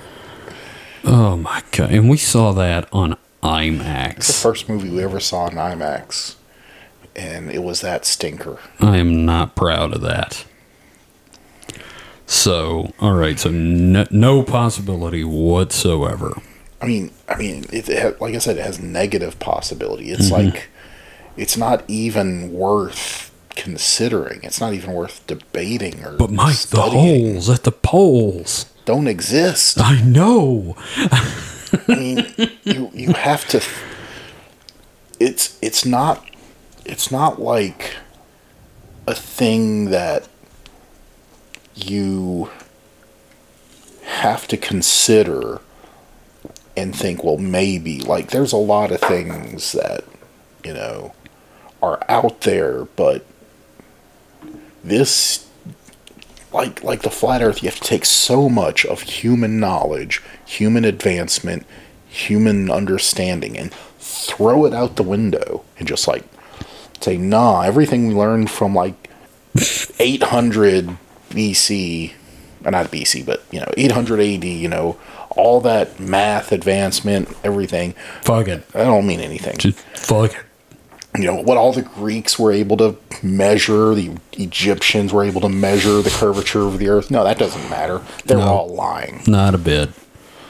oh my God. And we saw that on IMAX. It's the first movie we ever saw in IMAX, and it was that stinker. I am not proud of that. So, all right, so no, no possibility whatsoever. I mean, I mean, it, it ha- like I said, it has negative possibility. It's Mm-hmm. like it's not even worth considering. It's not even worth debating or. But Mike, the studying. holes at the poles. don't exist. I know. I mean, you you have to. It's it's not it's not like a thing that you have to consider and think, well, maybe. Like, there's a lot of things that you know are out there, but this like like the flat earth you have to take so much of human knowledge human advancement human understanding and throw it out the window and just like say nah everything we learned from like 800 bc not bc but you know 800 ad you know all that math advancement everything Fuck it. i don't mean anything Just fuck it. you know what all the Greeks were able to measure, the Egyptians were able to measure the curvature of the earth. No, that doesn't matter. They're No. all lying. Not a bit.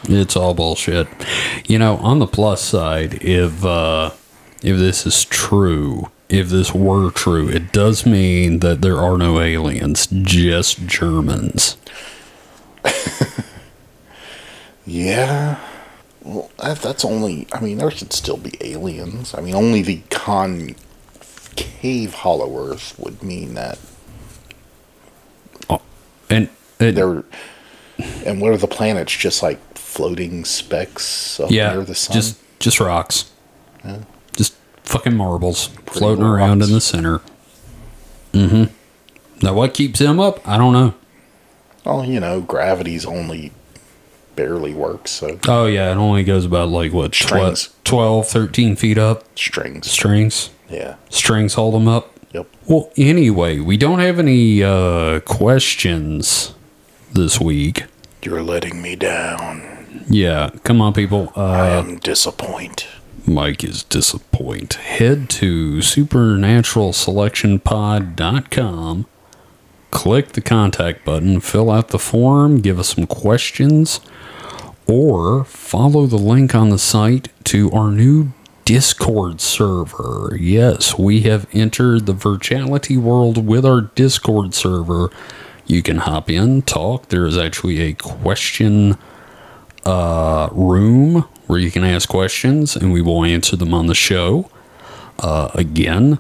It's all bullshit. You know, on the plus side, if uh, if this is true, if this were true, it does mean that there are no aliens, just Germans. (laughs) Yeah. Well, that, that's only. I mean, there should still be aliens. I mean, only the concave hollow Earth would mean that oh, And it, there. And what are the planets? Just like floating specks up yeah, near the sun. just just rocks, just fucking marbles floating little around in the center. Mm-hmm. Now, what keeps them up? I don't know. well, you know, gravity's only barely works. So Oh yeah, it only goes about like what Strings. 12, 13 feet up. strings. Strings, Yeah. strings hold them up. Yep. Well, anyway, we don't have any uh, questions this week. You're letting me down. Yeah, come on, people. I Uh, am disappointed. Mike is disappointed. Head to supernaturalselectionpod.com, click the contact button, fill out the form, give us some questions, or follow the link on the site to our new Discord server. Yes, we have entered the virtuality world with our Discord server. You can hop in, talk. There is actually a question uh, room where you can ask questions and we will answer them on the show. Uh, again,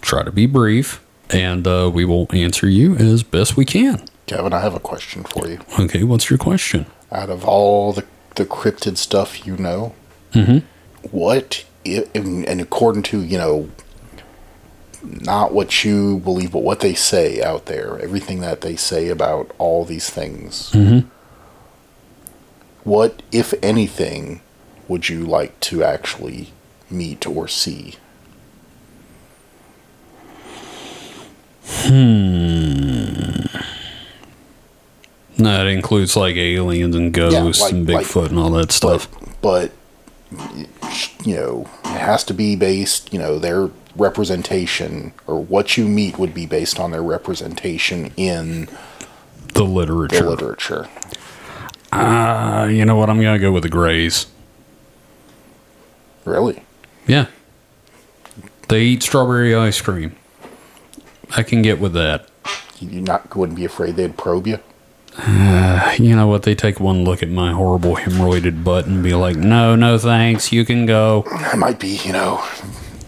try to be brief, and uh, we will answer you as best we can. Kevin, I have a question for you. Okay, what's your question? Out of all the, the cryptid stuff you know, Mhm. what, and according to, you know, not what you believe, but what they say out there, everything that they say about all these things, Mhm. What, if anything, would you like to actually meet or see? Hmm. That includes like aliens and ghosts like- and like- Bigfoot and all that stuff. but you know it has to be based you know their representation or what you meet would be based on their representation in the literature. the literature. Literature Uh, you know what? I'm gonna go with the Greys. really Yeah. They eat strawberry ice cream. I can get with that. you not wouldn't be afraid they'd probe you You know what? They take one look at my horrible hemorrhoided butt and be like, "No, no, thanks. You can go." that might be you know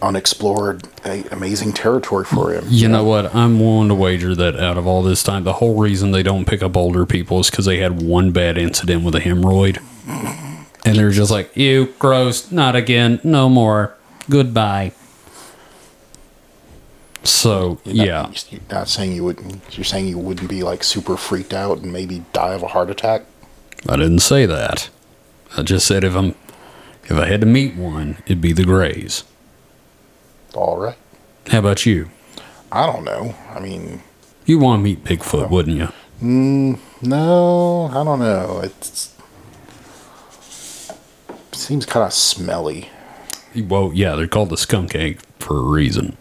unexplored amazing territory for him You know what? I'm willing to wager that out of all this time, the whole reason they don't pick up older people is because they had one bad incident with a hemorrhoid, and they're just like, "Ew, gross. Not again. No more. Goodbye." So You're yeah, not, you're not saying you wouldn't you're saying you wouldn't be like super freaked out and maybe die of a heart attack I didn't say that. I just said if I'm if I had to meet one, it'd be the Greys. All right How about you? i don't know i mean You want to meet Bigfoot, wouldn't you? Mm, No, I don't know. It's it seems kind of smelly. Well, yeah, they're called the skunk ape for a reason.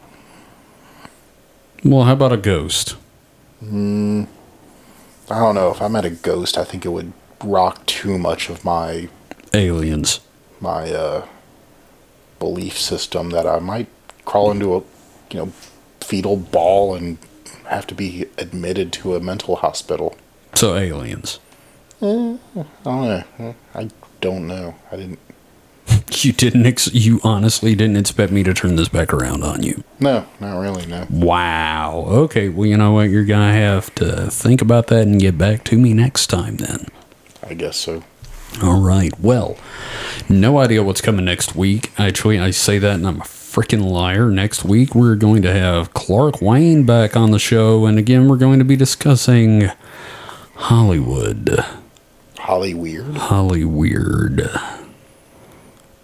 Well, how about a ghost? Mm, I don't know if I met a ghost. I think it would rock too much of my Aliens. my uh, belief system that I might crawl into a you know fetal ball and have to be admitted to a mental hospital. So aliens. I don't know. I don't know. I didn't. (laughs) You didn't. Ex- you honestly didn't expect me to turn this back around on you. No, not really. No. Wow. Okay. Well, you know what? You're gonna have to think about that and get back to me next time. Then. I guess so. All right. Well, no idea what's coming next week. Actually, I say that and I'm a freaking liar. Next week, we're going to have Clark Wayne back on the show. And again, we're going to be discussing Hollywood. Holly weird. Holly Weird.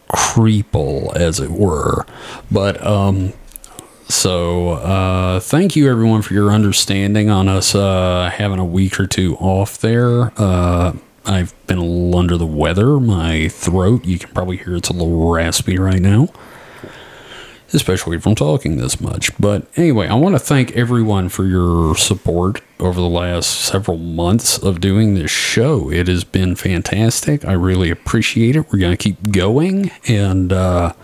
Creeple, as it were. But, um, so, uh, thank you everyone for your understanding on us, uh, having a week or two off there. Uh, I've been a little under the weather. My throat, you can probably hear it's a little raspy right now, especially from talking this much. But anyway, I want to thank everyone for your support over the last several months of doing this show. It has been fantastic. I really appreciate it. We're going to keep going and, uh,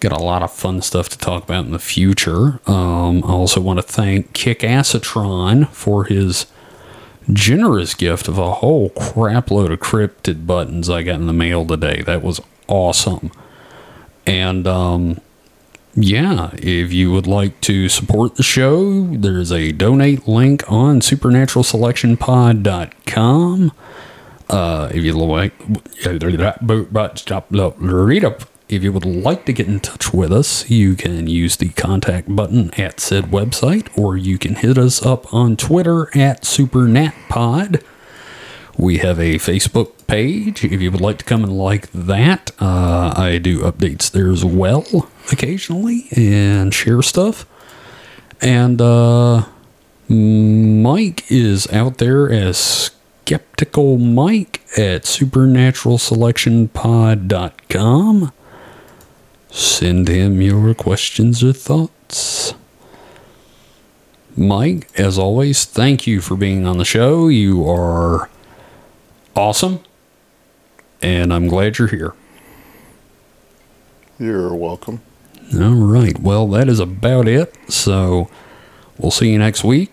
got a lot of fun stuff to talk about in the future. Um, I also want to thank Kick Acetron for his generous gift of a whole crap load of cryptid buttons I got in the mail today. That was awesome. And um, yeah, if you would like to support the show, there's a donate link on supernaturalselectionpod.com. Uh, if you like, read up. If you would like to get in touch with us, you can use the contact button at said website, or you can hit us up on Twitter at SuperNatPod. We have a Facebook page. If you would like to come and like that, uh, I do updates there as well occasionally and share stuff. And uh, Mike is out there as Skeptical Mike at supernaturalselectionpod.com. Send him your questions or thoughts. Mike, as always, thank you for being on the show. You are awesome. And I'm glad you're here. You're welcome. All right. Well, that is about it. So we'll see you next week.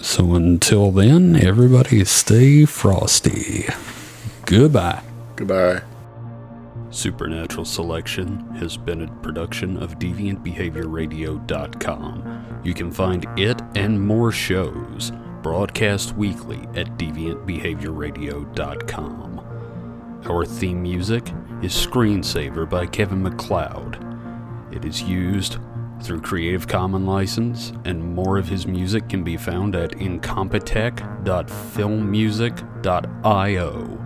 So until then, everybody stay frosty. Goodbye. Goodbye. Supernatural Selection has been a production of DeviantBehaviorRadio.com. You can find it and more shows broadcast weekly at DeviantBehaviorRadio.com. Our theme music is Screensaver by Kevin MacLeod. It is used through Creative Commons license, and more of his music can be found at incompetech.filmmusic.io.